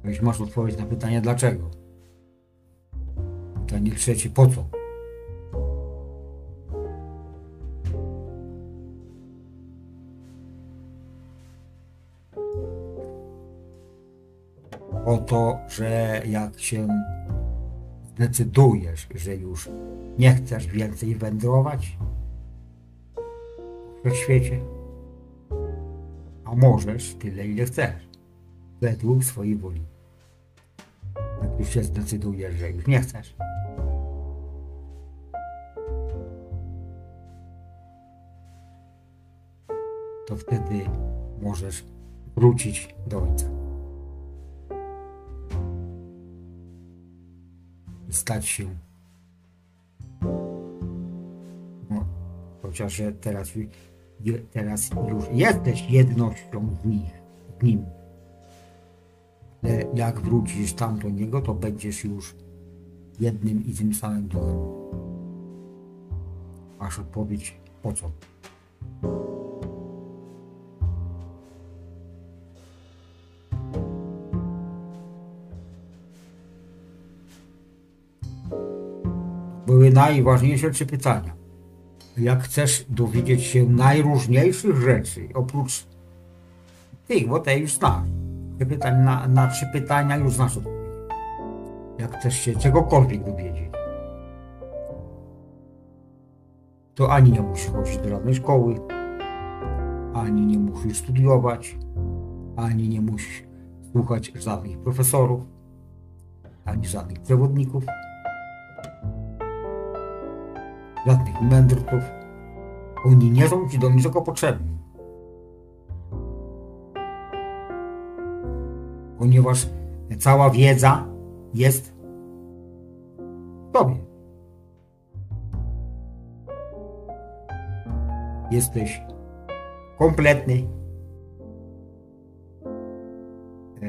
Jeśli masz odpowiedź na pytanie dlaczego. Pytanie trzecie, po co? O to, że jak się zdecydujesz, że już nie chcesz więcej wędrować w świecie, a możesz tyle, ile chcesz, według swojej woli. Jak już się zdecydujesz, że już nie chcesz, to wtedy możesz wrócić do Ojca. I stać się no, chociaż teraz, teraz już jesteś jednością z nich, z nim. Ale jak wrócisz tam do niego, to będziesz już jednym i tym samym duchem. Masz odpowiedź po co? były najważniejsze trzy pytania. Jak chcesz dowiedzieć się najróżniejszych rzeczy, oprócz tych, bo te już znasz. Pytań, na, na trzy pytania już znasz odpowiedź. Jak chcesz się czegokolwiek dowiedzieć, to ani nie musisz chodzić do żadnej szkoły, ani nie musisz studiować, ani nie musisz słuchać żadnych profesorów, ani żadnych przewodników żadnych mędrców. Oni nie są ci do niczego potrzebni. Ponieważ cała wiedza jest w tobie. Jesteś kompletny, e,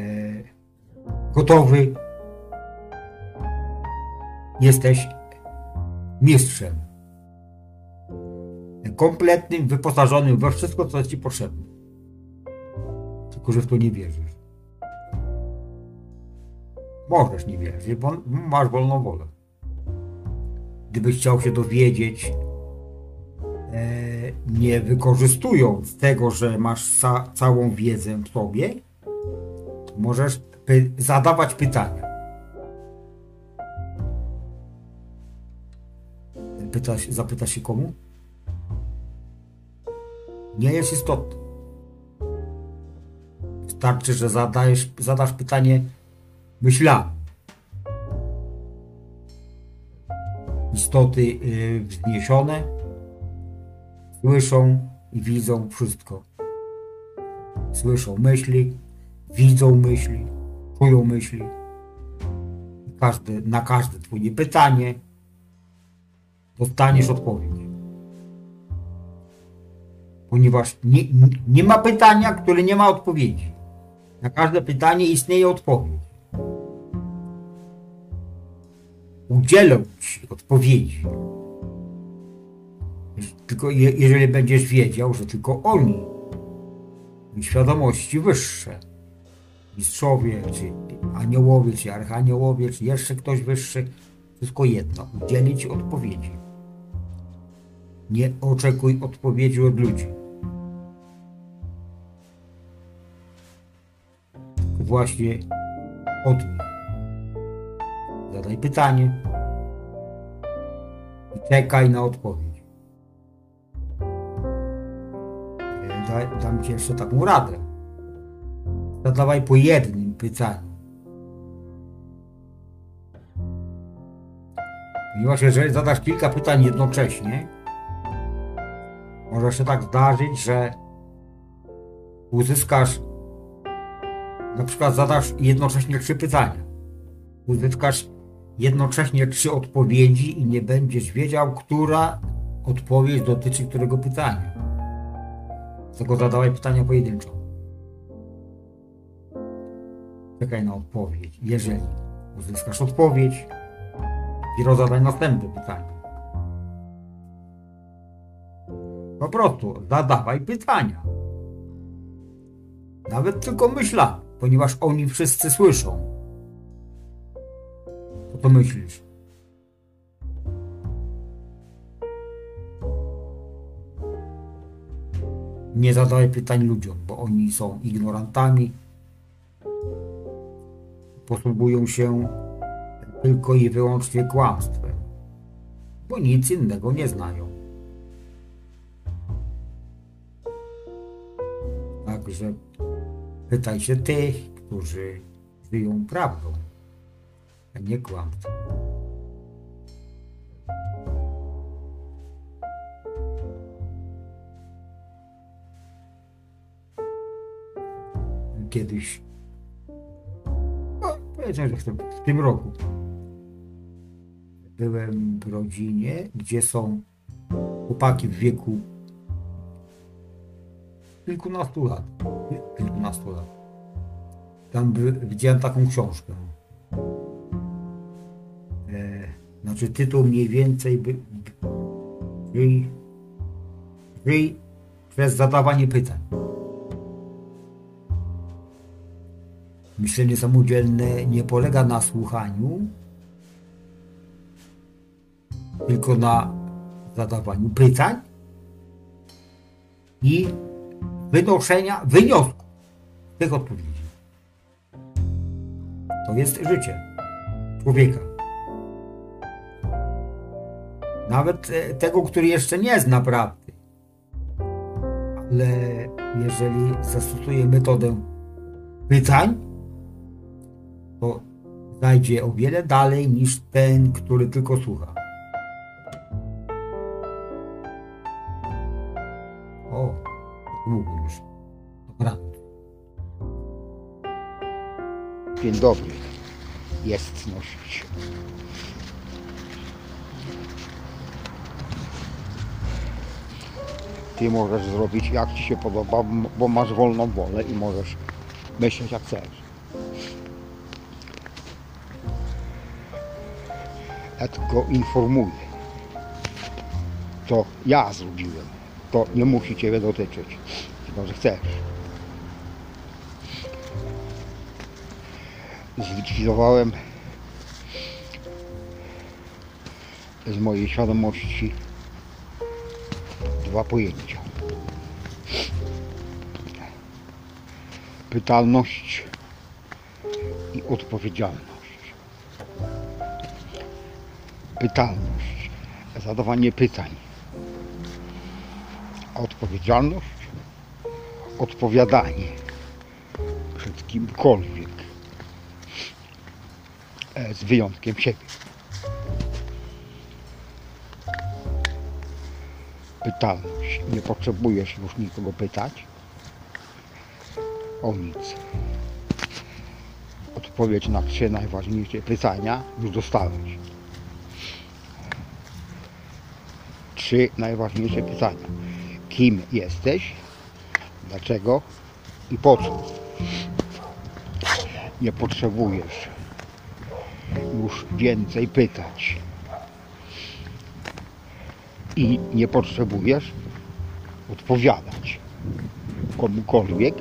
gotowy, jesteś mistrzem kompletnym, wyposażonym we wszystko, co jest Ci potrzebne. Tylko, że w to nie wierzysz. Możesz nie wierzyć, bo masz wolną wolę. Gdybyś chciał się dowiedzieć, e, nie wykorzystując tego, że masz ca całą wiedzę w sobie, możesz py zadawać pytania. Pytasz, zapytasz się komu? nie jest istotne. Wystarczy, że zadajesz, zadasz pytanie myślami. Istoty yy, wzniesione słyszą i widzą wszystko. Słyszą myśli, widzą myśli, czują myśli. Każde, na każde Twoje pytanie dostaniesz odpowiedź ponieważ nie, nie ma pytania, które nie ma odpowiedzi. Na każde pytanie istnieje odpowiedź. Udzielę Ci odpowiedzi. Tylko je, jeżeli będziesz wiedział, że tylko oni, świadomości wyższe, mistrzowie, czy aniołowie, czy archaniołowie, czy jeszcze ktoś wyższy, wszystko jedno, udzielić odpowiedzi. Nie oczekuj odpowiedzi od ludzi. Właśnie od nich. Zadaj pytanie i czekaj na odpowiedź. Da, dam Ci jeszcze taką radę. Zadawaj po jednym pytaniu. Ponieważ jeżeli zadasz kilka pytań jednocześnie, może się tak zdarzyć, że uzyskasz, na przykład zadasz jednocześnie trzy pytania. Uzyskasz jednocześnie trzy odpowiedzi i nie będziesz wiedział, która odpowiedź dotyczy którego pytania. Dlatego zadawaj pytania pojedynczo. Czekaj na odpowiedź. Jeżeli uzyskasz odpowiedź, Dopiero zadaj następne pytanie. Po prostu zadawaj pytania. Nawet tylko myśla, ponieważ oni wszyscy słyszą. To myślisz? Nie zadawaj pytań ludziom, bo oni są ignorantami. Posługują się tylko i wyłącznie kłamstwem, bo nic innego nie znają. Także pytaj się tych, którzy żyją prawdą, nie kłamstwem. Kiedyś, no powiedzmy, że w tym, roku, byłem w rodzinie, gdzie są chłopaki w wieku kilkunastu lat. Kilkunastu lat. Tam widziałem taką książkę. E, znaczy tytuł mniej więcej by, żyj, żyj przez zadawanie pytań. Myślenie samodzielne nie polega na słuchaniu, tylko na zadawaniu pytań i wynoszenia wniosków tych odpowiedzi. To jest życie człowieka. Nawet e, tego, który jeszcze nie zna prawdy. Ale jeżeli zastosuje metodę pytań, to zajdzie o wiele dalej niż ten, który tylko słucha. O, długo już. Dobra. Dzień dobry. Jest nosić. Ty możesz zrobić jak ci się podoba, bo masz wolną wolę i możesz myśleć jak chcesz. Ja tylko informuję. To ja zrobiłem. To nie musi Ciebie dotyczyć. Chyba, że chcesz. zlikwidowałem z mojej świadomości pojęcia. Pytalność i odpowiedzialność. Pytalność, zadawanie pytań. Odpowiedzialność, odpowiadanie przed kimkolwiek e, z wyjątkiem siebie. Nie potrzebujesz już nikogo pytać o nic. Odpowiedź na trzy najważniejsze pytania już dostałeś. Trzy najważniejsze pytania. Kim jesteś? Dlaczego? I po co? Nie potrzebujesz już więcej pytać. I nie potrzebujesz odpowiadać komukolwiek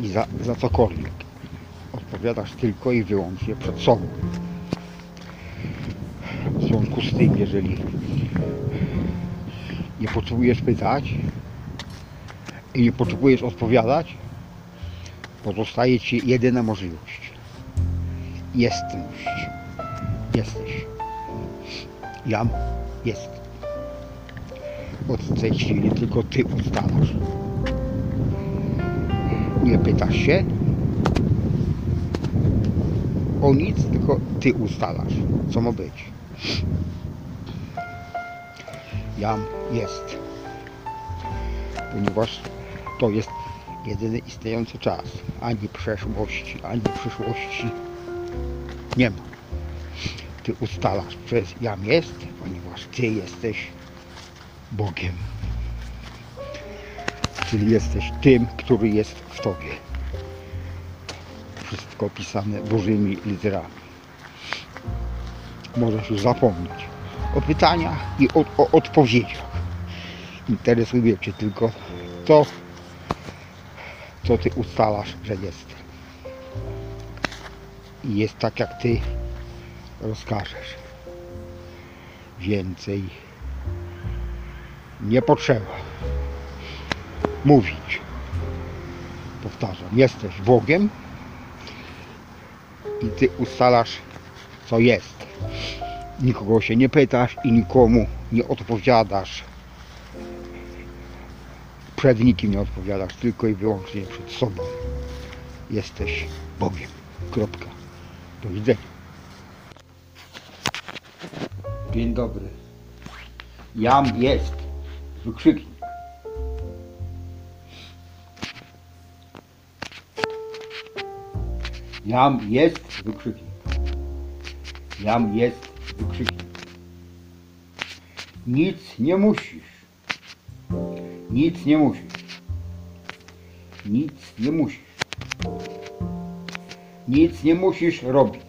i za, za cokolwiek. Odpowiadasz tylko i wyłącznie przed sobą. W związku z tym, jeżeli nie potrzebujesz pytać i nie potrzebujesz odpowiadać, pozostaje Ci jedyna możliwość jestność. Jesteś. Jam jest. Od tej chwili tylko ty ustalasz. Nie pytasz się o nic, tylko ty ustalasz, co ma być. Jam jest. Ponieważ to jest jedyny istniejący czas. Ani przeszłości, ani przyszłości nie ma. Ty ustalasz przez jam jest, ponieważ Ty jesteś Bogiem. Czyli jesteś tym, który jest w Tobie. Wszystko pisane Bożymi literami. możesz już zapomnieć o pytaniach i o, o odpowiedziach. Interesuje Cię tylko to, co Ty ustalasz, że jest. I jest tak, jak Ty rozkażesz. Więcej nie potrzeba mówić. Powtarzam, jesteś Bogiem i Ty ustalasz, co jest. Nikogo się nie pytasz i nikomu nie odpowiadasz. Przed nikim nie odpowiadasz, tylko i wyłącznie przed sobą. Jesteś Bogiem. Kropka. Do widzenia. Dzień dobry. Jam jest. Wykrzyknik. Jam jest. Wykrzyknik. Jam jest. Wykrzyknik. Nic nie musisz. Nic nie musisz. Nic nie musisz. Nic nie musisz robić.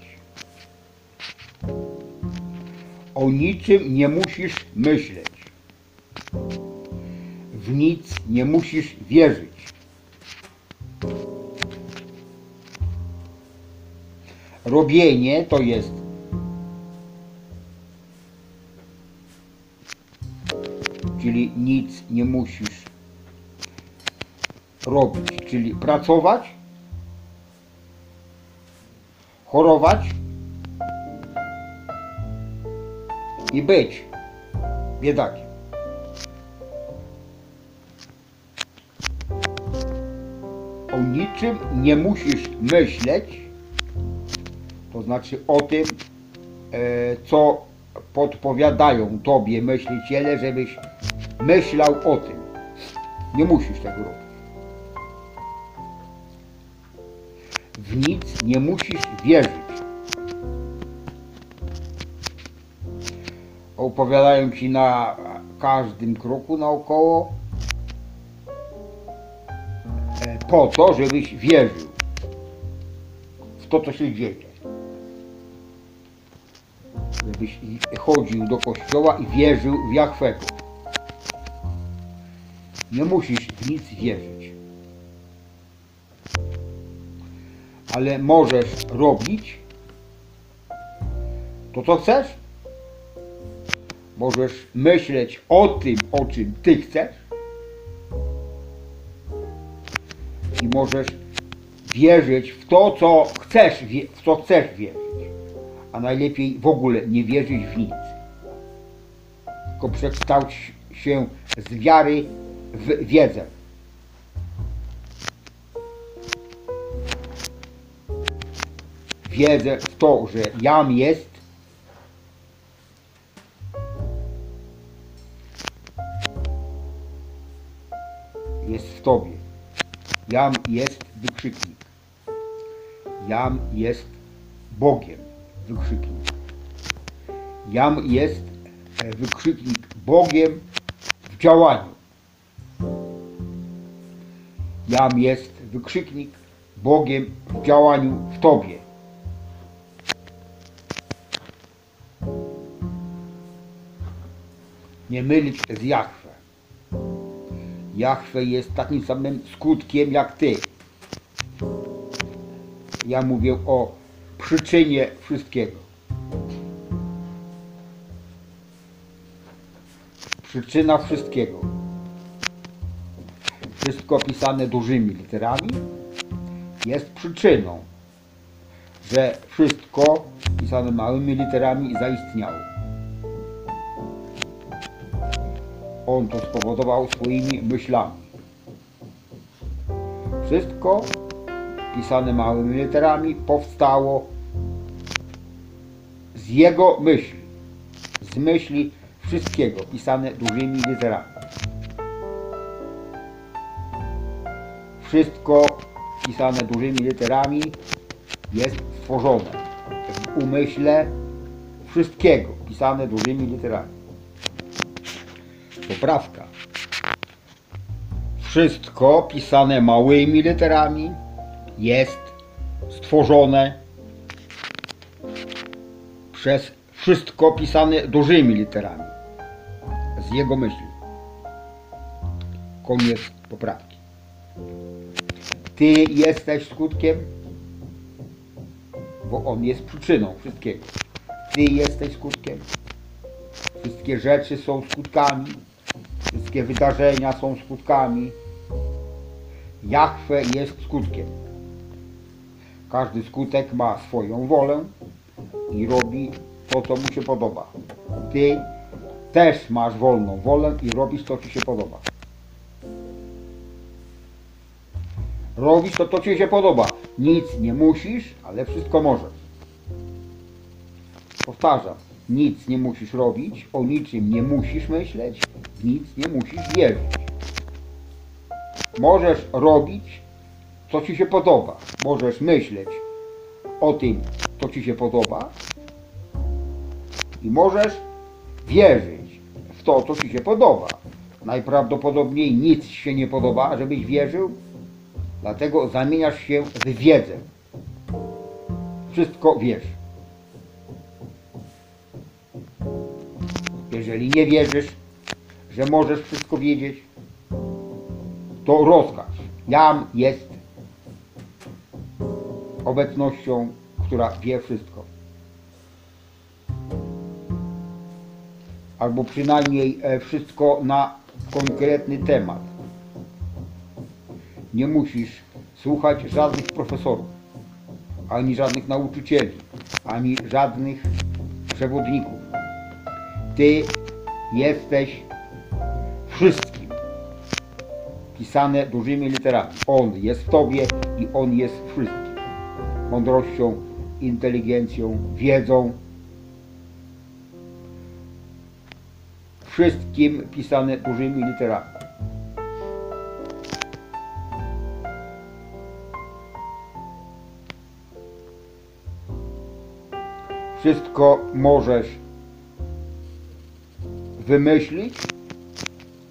O niczym nie musisz myśleć. Nic nie musisz wierzyć. Robienie to jest czyli nic nie musisz robić, czyli pracować, chorować i być biedakiem. Niczym nie musisz myśleć, to znaczy o tym, e, co podpowiadają tobie myśliciele, żebyś myślał o tym. Nie musisz tego robić. W nic nie musisz wierzyć. Opowiadają ci na każdym kroku naokoło po to, żebyś wierzył w to, co się dzieje. Żebyś chodził do kościoła i wierzył w Jachwego. Nie musisz w nic wierzyć. Ale możesz robić to, co chcesz. Możesz myśleć o tym, o czym ty chcesz. I możesz wierzyć w to, co chcesz, w co chcesz wierzyć. A najlepiej w ogóle nie wierzyć w nic. Tylko przekształć się z wiary w wiedzę. Wiedzę w to, że jam jest jest w tobie. Jam jest wykrzyknik. Jam jest Bogiem. Wykrzyknik. Jam jest e, wykrzyknik Bogiem w działaniu. Jam jest wykrzyknik Bogiem w działaniu w Tobie. Nie mylić z Jahwe. Jahwe jest takim samym skutkiem jak Ty. Ja mówię o przyczynie wszystkiego. Przyczyna wszystkiego. Wszystko pisane dużymi literami jest przyczyną, że wszystko pisane małymi literami zaistniało. On to spowodował swoimi myślami. Wszystko pisane małymi literami powstało z jego myśli, z myśli wszystkiego pisane dużymi literami. Wszystko pisane dużymi literami jest stworzone w umyśle wszystkiego pisane dużymi literami. Poprawka. Wszystko pisane małymi literami jest stworzone przez Wszystko pisane dużymi literami. Z jego myśli. Koniec poprawki. Ty jesteś skutkiem, bo on jest przyczyną wszystkiego. Ty jesteś skutkiem. Wszystkie rzeczy są skutkami. Wszystkie wydarzenia są skutkami. Jachwę jest skutkiem. Każdy skutek ma swoją wolę i robi to, co mu się podoba. Ty też masz wolną wolę i robisz to, co ci się podoba. Robisz to, co ci się podoba. Nic nie musisz, ale wszystko możesz. Powtarzam, nic nie musisz robić, o niczym nie musisz myśleć, nic nie musisz wierzyć. Możesz robić, co ci się podoba. Możesz myśleć o tym, co ci się podoba i możesz wierzyć w to, co ci się podoba. Najprawdopodobniej nic się nie podoba, żebyś wierzył, dlatego zamieniasz się w wiedzę. Wszystko wiesz. Jeżeli nie wierzysz, że możesz wszystko wiedzieć, to rozkaż. Jam jest obecnością, która wie wszystko. Albo przynajmniej e, wszystko na konkretny temat. Nie musisz słuchać żadnych profesorów, ani żadnych nauczycieli, ani żadnych przewodników. Ty jesteś wszystkim. Pisane dużymi literami. On jest w Tobie i On jest wszystkim. Mądrością, inteligencją, wiedzą. Wszystkim pisane dużymi literami. Wszystko możesz wymyślić,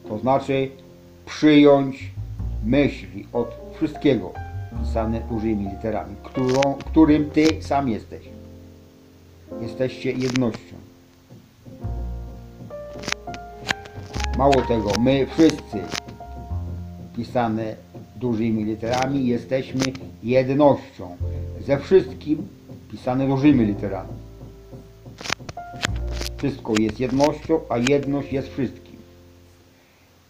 to znaczy przyjąć myśli od wszystkiego pisane dużymi literami, którą, którym Ty sam jesteś. Jesteście jednością. Mało tego, my wszyscy pisane dużymi literami jesteśmy jednością. Ze wszystkim pisane dużymi literami. Wszystko jest jednością, a jedność jest wszystkim.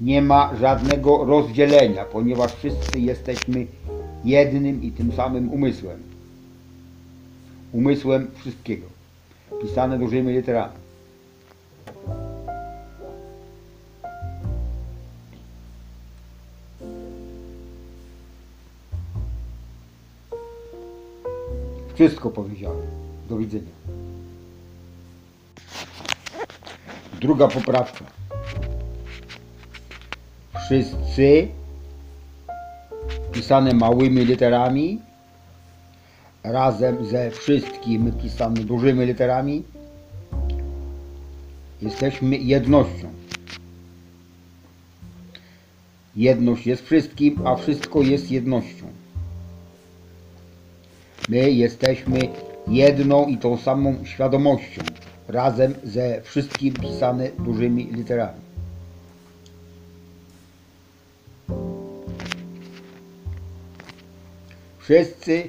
Nie ma żadnego rozdzielenia, ponieważ wszyscy jesteśmy jednym i tym samym umysłem. Umysłem wszystkiego. Pisane dużymi literami. Wszystko powiedziałem. Do widzenia. Druga poprawka. Wszyscy pisane małymi literami razem ze wszystkim pisane dużymi literami jesteśmy jednością. Jedność jest wszystkim, a wszystko jest jednością. My jesteśmy jedną i tą samą świadomością, razem ze wszystkim pisane dużymi literami. Wszyscy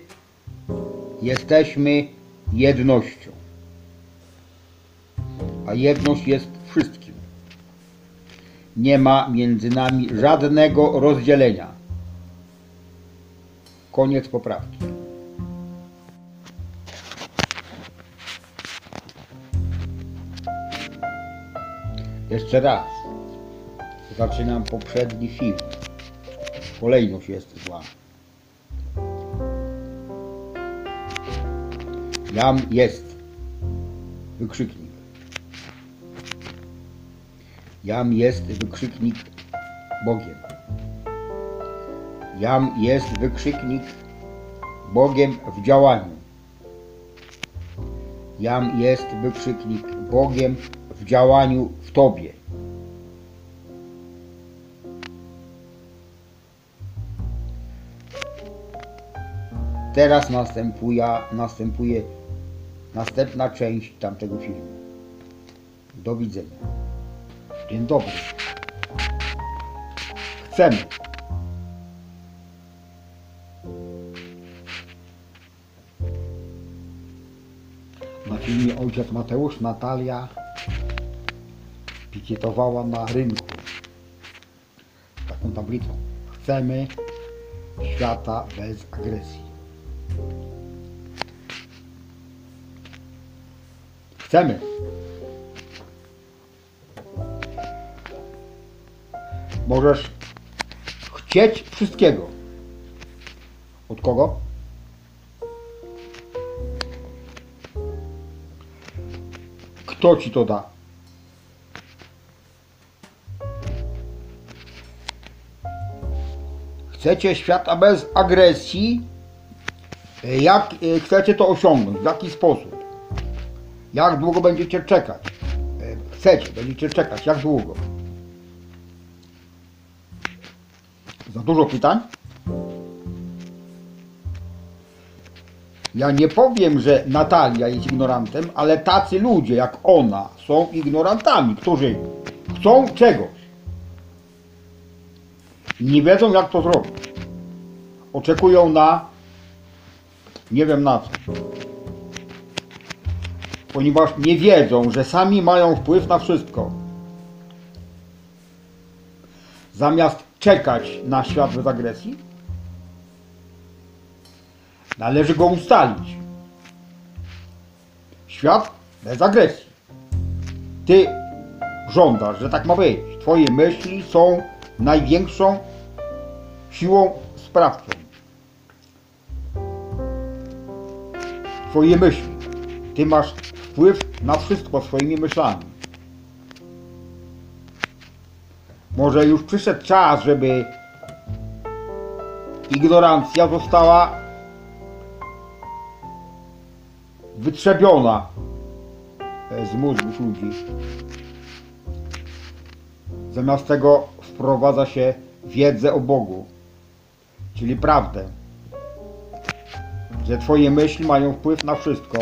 jesteśmy jednością, a jedność jest wszystkim. Nie ma między nami żadnego rozdzielenia. Koniec poprawki. Jeszcze raz. Zaczynam poprzedni film. Kolejność jest zła. Jam jest. Wykrzyknik. Jam jest wykrzyknik Bogiem. Jam jest wykrzyknik Bogiem w działaniu. Jam jest wykrzyknik Bogiem w działaniu Tobie. Teraz następuje, następuje następna część tamtego filmu. Do widzenia. Dzień dobry. Chcemy. Na filmie ojciec Mateusz Natalia pikietowała na rynku taką tablicą. Chcemy świata bez agresji. Chcemy. Możesz chcieć wszystkiego. Od kogo? Kto ci to da? Chcecie świata bez agresji? E, Jak e, chcecie to osiągnąć? W jaki sposób? Jak długo będziecie czekać? E, Chcecie, będziecie czekać. Jak długo? Za dużo pytań? Ja nie powiem, że Natalia jest ignorantem, ale tacy ludzie jak ona są ignorantami, którzy chcą czegoś nie wiedzą jak to zrobić. Oczekują na nie wiem na co. Ponieważ nie wiedzą, że sami mają wpływ na wszystko. Zamiast czekać na świat bez agresji, należy go ustalić. Świat bez agresji. Ty żądasz, że tak ma być. Twoje myśli są największą siłą sprawczą. Twoje myśli. Ty masz wpływ na wszystko swoimi myślami. Może już przyszedł czas, żeby ignorancja została wytrzebiona e, z mózgów ludzi. Zamiast tego wprowadza się wiedzę o Bogu, czyli prawdę, że Twoje myśli mają wpływ na wszystko.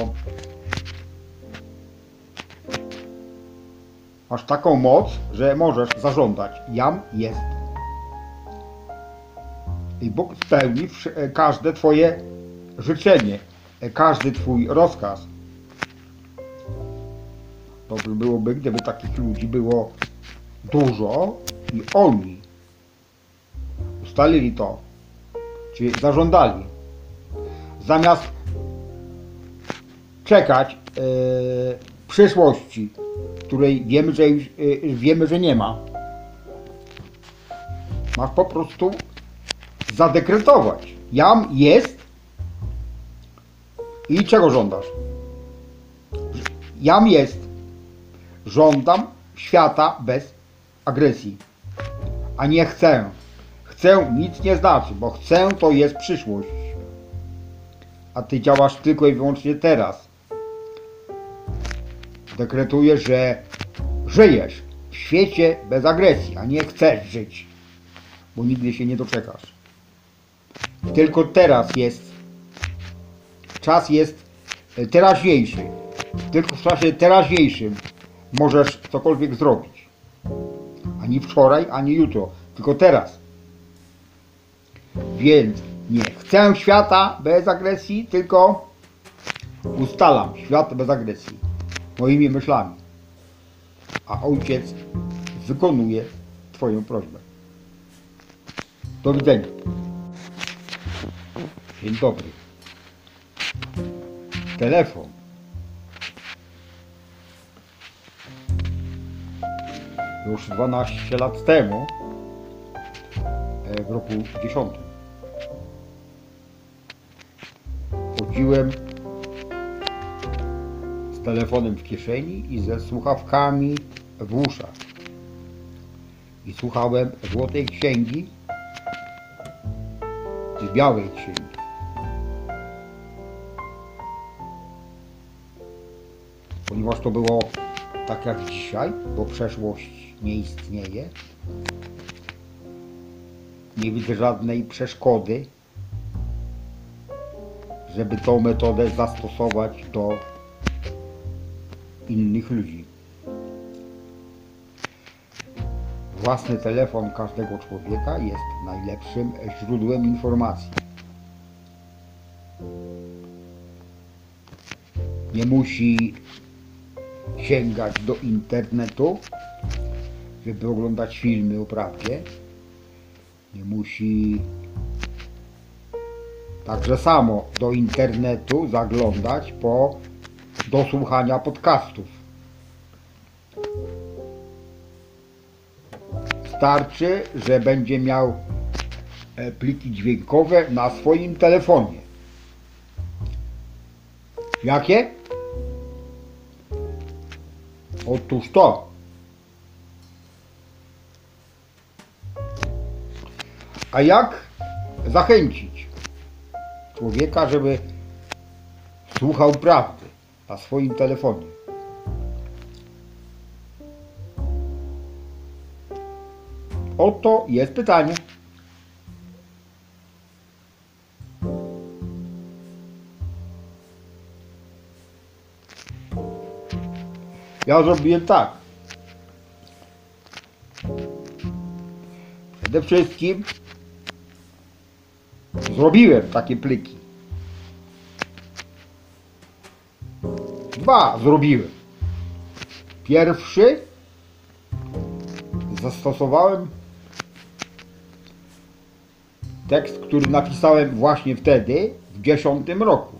Masz taką moc, że możesz zażądać. Jam jest. I Bóg spełni każde Twoje życzenie, każdy Twój rozkaz. Dobrze byłoby, gdyby takich ludzi było dużo i oni ustalili to, czyli zażądali. Zamiast czekać e, przyszłości, której wiemy, że już, e, wiemy, że nie ma. Masz po prostu zadekretować. Jam jest i czego żądasz? Jam jest. Żądam świata bez agresji. A nie chcę. Chcę nic nie znaczy, bo chcę to jest przyszłość. A ty działasz tylko i wyłącznie teraz. Dekretujesz, że żyjesz w świecie bez agresji, a nie chcesz żyć, bo nigdy się nie doczekasz. Tylko teraz jest, czas jest e, teraźniejszy. Tylko w czasie teraźniejszym możesz cokolwiek zrobić. Ani wczoraj, ani jutro, tylko teraz. Więc nie chcę świata bez agresji, tylko ustalam świat bez agresji moimi myślami. A ojciec wykonuje Twoją prośbę. Do widzenia. Dzień dobry. Telefon. Już 12 lat temu, w roku 10, chodziłem z telefonem w kieszeni i ze słuchawkami w uszach. I słuchałem Złotej Księgi i Białej Księgi. Ponieważ to było tak jak dzisiaj, bo przeszłość nie istnieje. Nie widzę żadnej przeszkody, żeby tą metodę zastosować do innych ludzi. własny telefon każdego człowieka jest najlepszym źródłem informacji. Nie musi sięgać do internetu, żeby oglądać filmy o prawdzie. Nie musi także samo do internetu zaglądać po do słuchania podcastów. Starczy, że będzie miał e, pliki dźwiękowe na swoim telefonie. Jakie? Otóż to. A jak zachęcić człowieka, żeby słuchał prawdy na swoim telefonie? Oto jest pytanie. Ja zrobiłem tak. Przede wszystkim zrobiłem takie pliki. Dwa zrobiłem. Pierwszy zastosowałem tekst, który napisałem właśnie wtedy, w dziesiątym roku.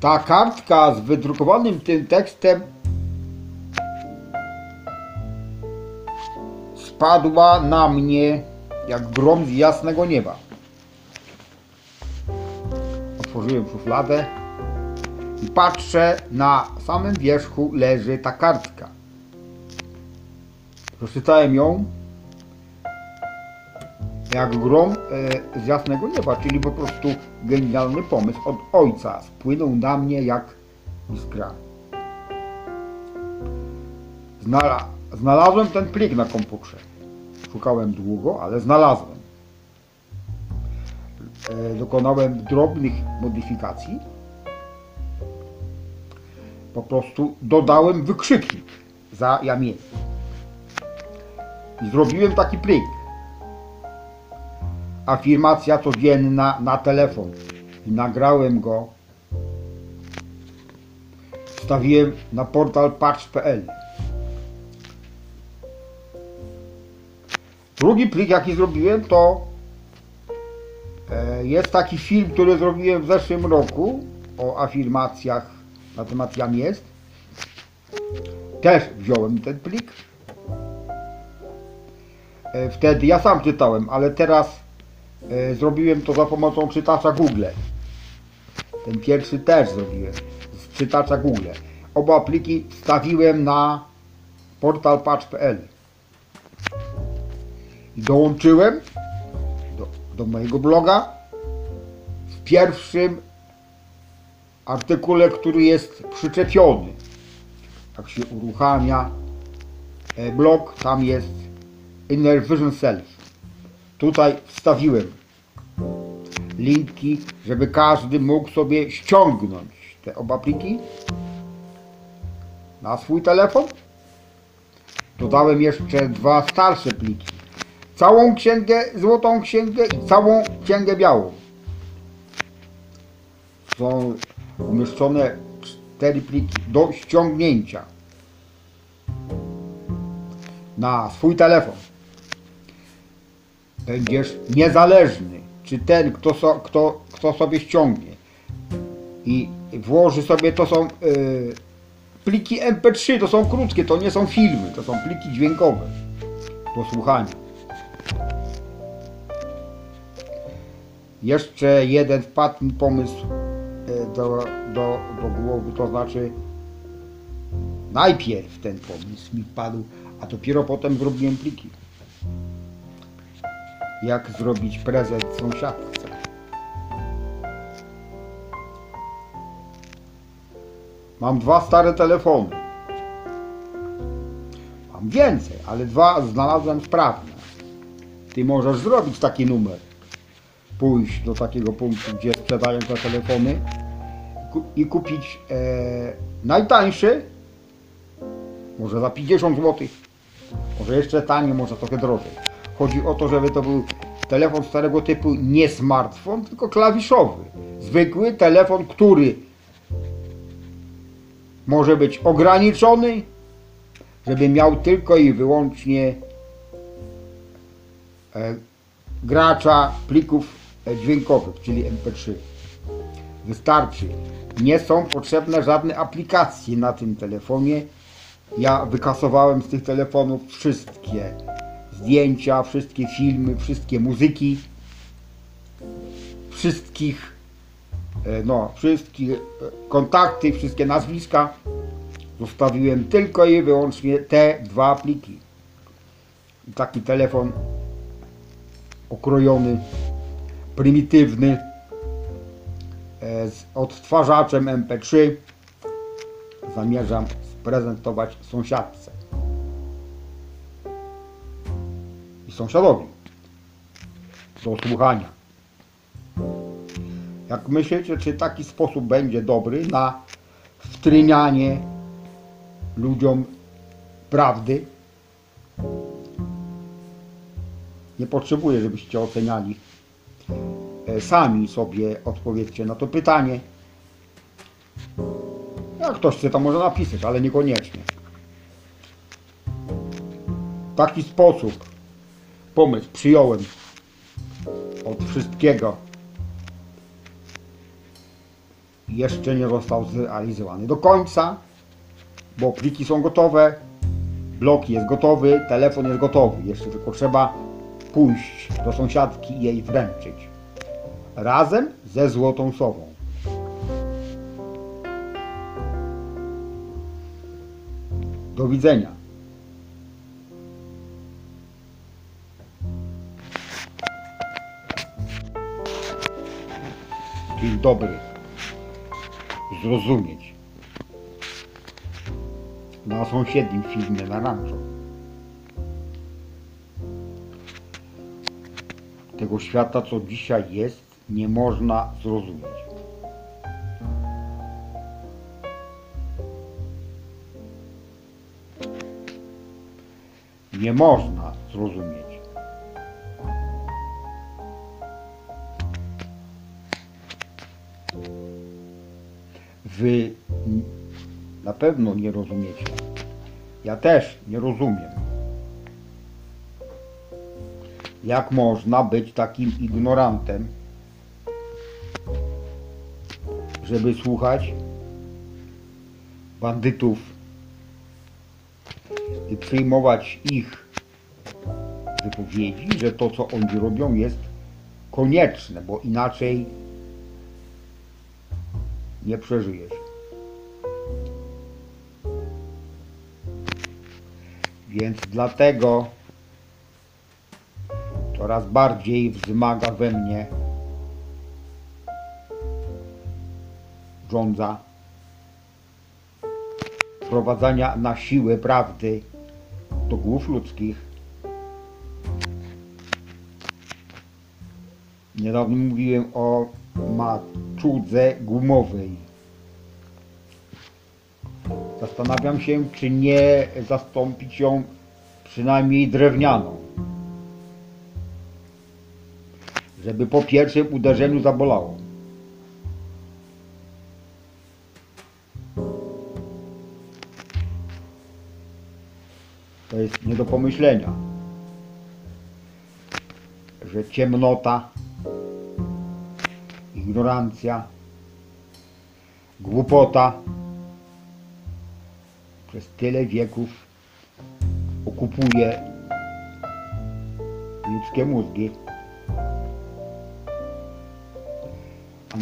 Ta kartka z wydrukowanym tym tekstem spadła na mnie jak grom z jasnego nieba. Otworzyłem szufladę i patrzę, na samym wierzchu leży ta kartka. Przeczytałem ją jak grom e, z jasnego nieba, czyli po prostu genialny pomysł od ojca. Spłynął na mnie jak iskra. Znala znalazłem ten plik na komputerze. Szukałem długo, ale znalazłem. E, dokonałem drobnych modyfikacji. Po prostu dodałem wykrzyknik za jamieniem. I zrobiłem taki plik afirmacja codzienna na telefon. I nagrałem go. Wstawiłem na portal patch.pl. Drugi plik, jaki zrobiłem, to e, jest taki film, który zrobiłem w zeszłym roku o afirmacjach na temat jam jest. Też wziąłem ten plik. E, Wtedy ja sam czytałem, ale teraz E, Zrobiłem to za pomocą czytacza Google. Ten pierwszy też zrobiłem z czytacza Google. Oba pliki wstawiłem na portal patch.pl dołączyłem do, do mojego bloga w pierwszym artykule, który jest przyczepiony. Jak się uruchamia e, blog, tam jest Inner Vision Self. Tutaj wstawiłem linki, żeby każdy mógł sobie ściągnąć te oba pliki na swój telefon. Dodałem jeszcze dwa starsze pliki. Całą księgę, złotą księgę i całą księgę białą. Są umieszczone cztery pliki do ściągnięcia na swój telefon będziesz niezależny, czy ten, kto, so, kto, kto sobie ściągnie i włoży sobie, to są y, pliki MP3, to są krótkie, to nie są filmy, to są pliki dźwiękowe do słuchania. Jeszcze jeden wpadł mi pomysł y, do, do, do głowy, to znaczy najpierw ten pomysł mi wpadł, a dopiero potem zrobiłem pliki jak zrobić prezent sąsiadce. Mam dwa stare telefony. Mam więcej, ale dwa znalazłem sprawne. Ty możesz zrobić taki numer. Pójść do takiego punktu, gdzie sprzedają te telefony i kupić e, najtańszy może za 50 zł, może jeszcze taniej, może trochę drożej. Chodzi o to, żeby to był telefon starego typu, nie smartfon, tylko klawiszowy. Zwykły telefon, który może być ograniczony, żeby miał tylko i wyłącznie gracza plików e, dźwiękowych, czyli MP3. Wystarczy. Nie są potrzebne żadne aplikacje na tym telefonie. Ja wykasowałem z tych telefonów wszystkie zdjęcia, wszystkie filmy, wszystkie muzyki, wszystkich, e, no, wszystkie e, kontakty, wszystkie nazwiska. Zostawiłem tylko i wyłącznie te dwa pliki. Taki telefon okrojony, prymitywny, e, z odtwarzaczem MP3 zamierzam sprezentować sąsiadce i sąsiadowi do słuchania. Jak myślicie, czy taki sposób będzie dobry na wtrynianie ludziom prawdy? Nie potrzebuję, żebyście oceniali. E, Sami sobie odpowiedzcie na to pytanie. Jak ktoś chce, to może napisać, ale niekoniecznie. W taki sposób pomysł przyjąłem od wszystkiego. Jeszcze nie został zrealizowany do końca, bo pliki są gotowe, blok jest gotowy, telefon jest gotowy. Jeszcze tylko trzeba pójść do sąsiadki i jej wręczyć. Razem ze złotą sową. Do widzenia. Dzień dobry. Zrozumieć. Na sąsiednim filmie na rancho. Tego świata, co dzisiaj jest, nie można zrozumieć. Nie można zrozumieć. Wy na pewno nie rozumiecie. Ja też nie rozumiem. Jak można być takim ignorantem, żeby słuchać bandytów i przyjmować ich wypowiedzi, że to, co oni robią, jest konieczne, bo inaczej nie przeżyjesz. Więc dlatego coraz bardziej wzmaga we mnie żądza wprowadzania na siłę prawdy do głów ludzkich. Niedawno mówiłem o maczudze gumowej. Zastanawiam się, czy nie zastąpić ją przynajmniej drewnianą. Żeby po pierwszym uderzeniu zabolało. To jest nie do pomyślenia, że ciemnota, ignorancja, głupota przez tyle wieków okupuje ludzkie mózgi.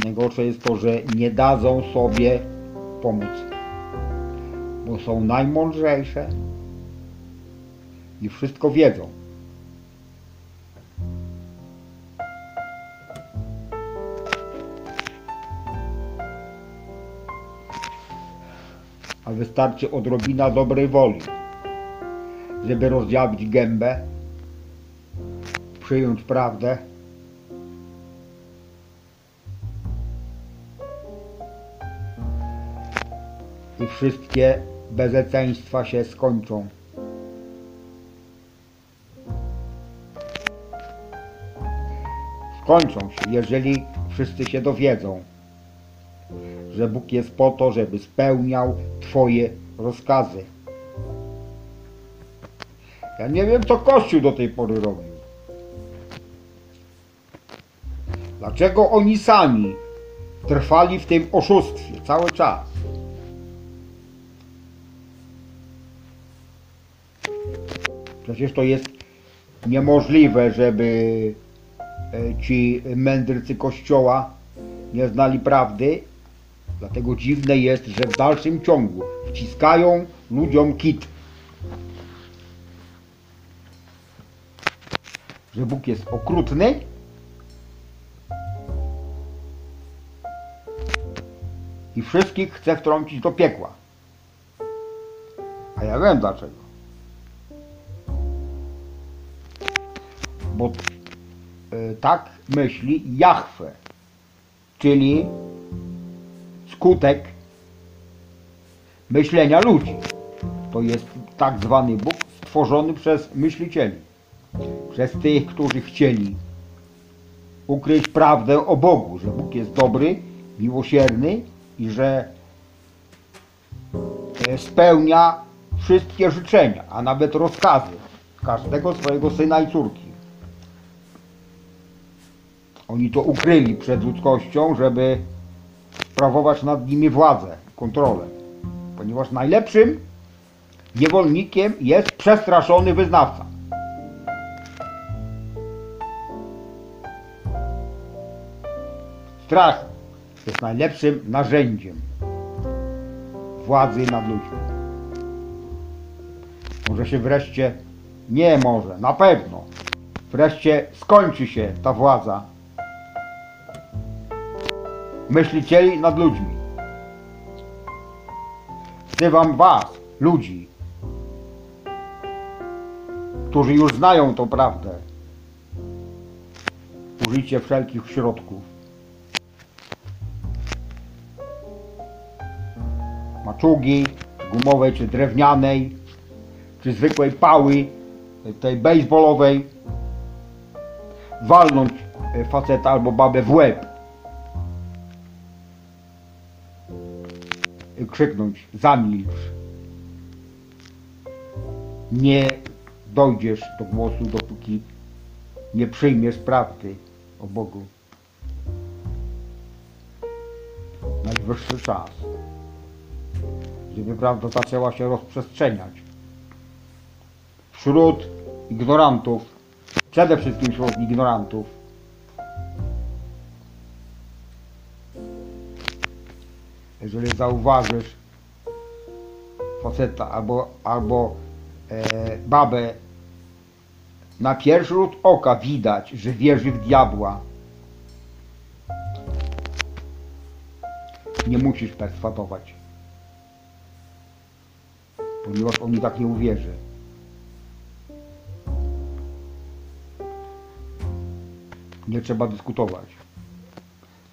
Najgorsze jest to, że nie dadzą sobie pomóc, bo są najmądrzejsze i wszystko wiedzą. A wystarczy odrobina dobrej woli, żeby rozdziawić gębę, przyjąć prawdę. Wszystkie bezeceństwa się skończą. Skończą się, jeżeli wszyscy się dowiedzą, że Bóg jest po to, żeby spełniał Twoje rozkazy. Ja nie wiem, co Kościół do tej pory robił. Dlaczego oni sami trwali w tym oszustwie cały czas? Przecież to jest niemożliwe, żeby e, ci mędrcy Kościoła nie znali prawdy. Dlatego dziwne jest, że w dalszym ciągu wciskają ludziom kit. Że Bóg jest okrutny, i wszystkich chce wtrącić do piekła. A ja wiem dlaczego. Bo y, tak myśli Jahwe, czyli skutek myślenia ludzi. To jest tak zwany Bóg stworzony przez myślicieli, przez tych, którzy chcieli ukryć prawdę o Bogu, że Bóg jest dobry, miłosierny i że e, spełnia wszystkie życzenia, a nawet rozkazy każdego swojego syna i córki. Oni to ukryli przed ludzkością, żeby sprawować nad nimi władzę, kontrolę. Ponieważ najlepszym niewolnikiem jest przestraszony wyznawca. Strach jest najlepszym narzędziem władzy nad ludźmi. Może się wreszcie, nie może, na pewno, wreszcie skończy się ta władza myślicieli nad ludźmi. Wzywam Was, ludzi, którzy już znają tą prawdę. Użyjcie wszelkich środków. Maczugi, gumowej czy drewnianej, czy zwykłej pały, tej baseballowej, walnąć e, faceta albo babę w łeb. Krzyknąć, zamilcz. Nie dojdziesz do głosu, dopóki nie przyjmiesz prawdy o Bogu. Najwyższy czas, żeby prawda zaczęła się rozprzestrzeniać wśród ignorantów, przede wszystkim wśród ignorantów. Jeżeli zauważysz faceta albo, albo e, babę, na pierwszy rzut oka widać, że wierzy w diabła. Nie musisz perswadować, ponieważ on tak nie uwierzy. Nie trzeba dyskutować.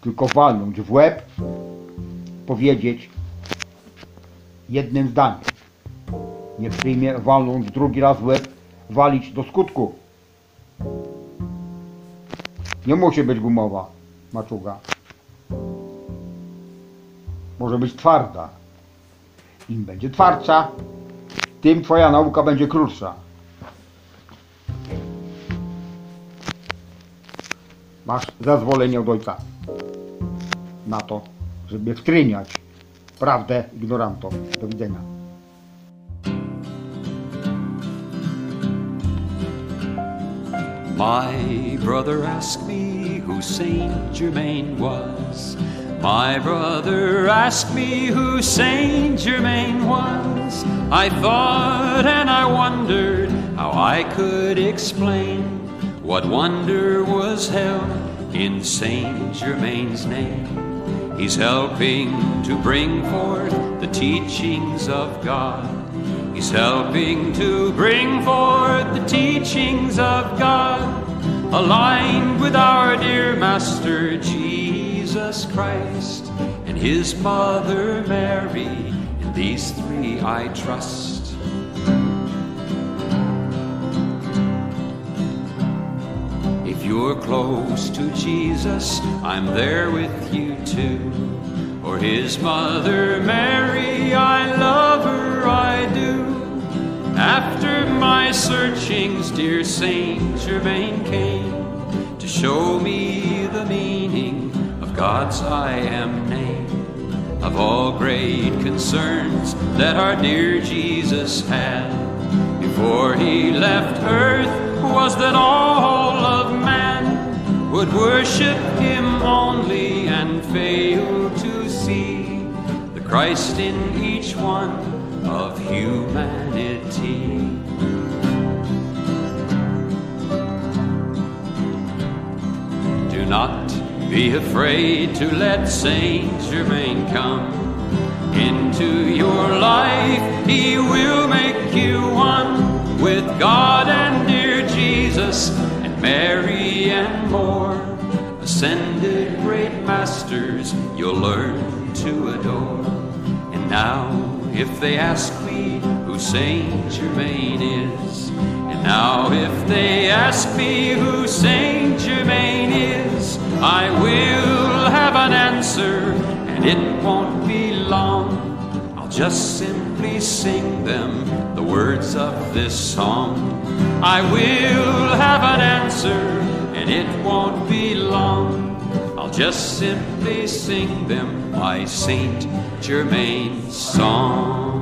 Tylko walnąć w łeb, powiedzieć jednym zdaniem. Nie przyjmie walnąć drugi raz łeb, walić do skutku. Nie musi być gumowa maczuga. Może być twarda. Im będzie twardsza, tym twoja nauka będzie krótsza. Masz zezwolenie od ojca na to, żeby wtryniać prawdę ignorantom. Do widzenia. My brother asked me who Saint Germain was. My brother asked me who Saint Germain was. I thought and I wondered how I could explain what wonder was held in Saint Germain's name. He's helping to bring forth the teachings of God. He's helping to bring forth the teachings of God, aligned with our dear Master Jesus Christ and His Mother Mary, and these three I trust. You're close to Jesus, I'm there with you too. For his mother Mary, I love her, I do. After my searchings, dear Saint Germain came to show me the meaning of God's I am name. Of all great concerns that our dear Jesus had before he left earth was that all of man would worship him only and fail to see the Christ in each one of humanity. Do not be afraid to let Saint Germain come into your life. He will make you one with God and Jesus and Mary and more. Ascended great masters you'll learn to adore. And now, if they ask me who Saint Germain is, and now if they ask me who Saint Germain is, I will have an answer, and it won't be long. I'll just simply sing them the words of this song. I will have an answer, and it won't be long. I'll just simply sing them my Saint Germain song.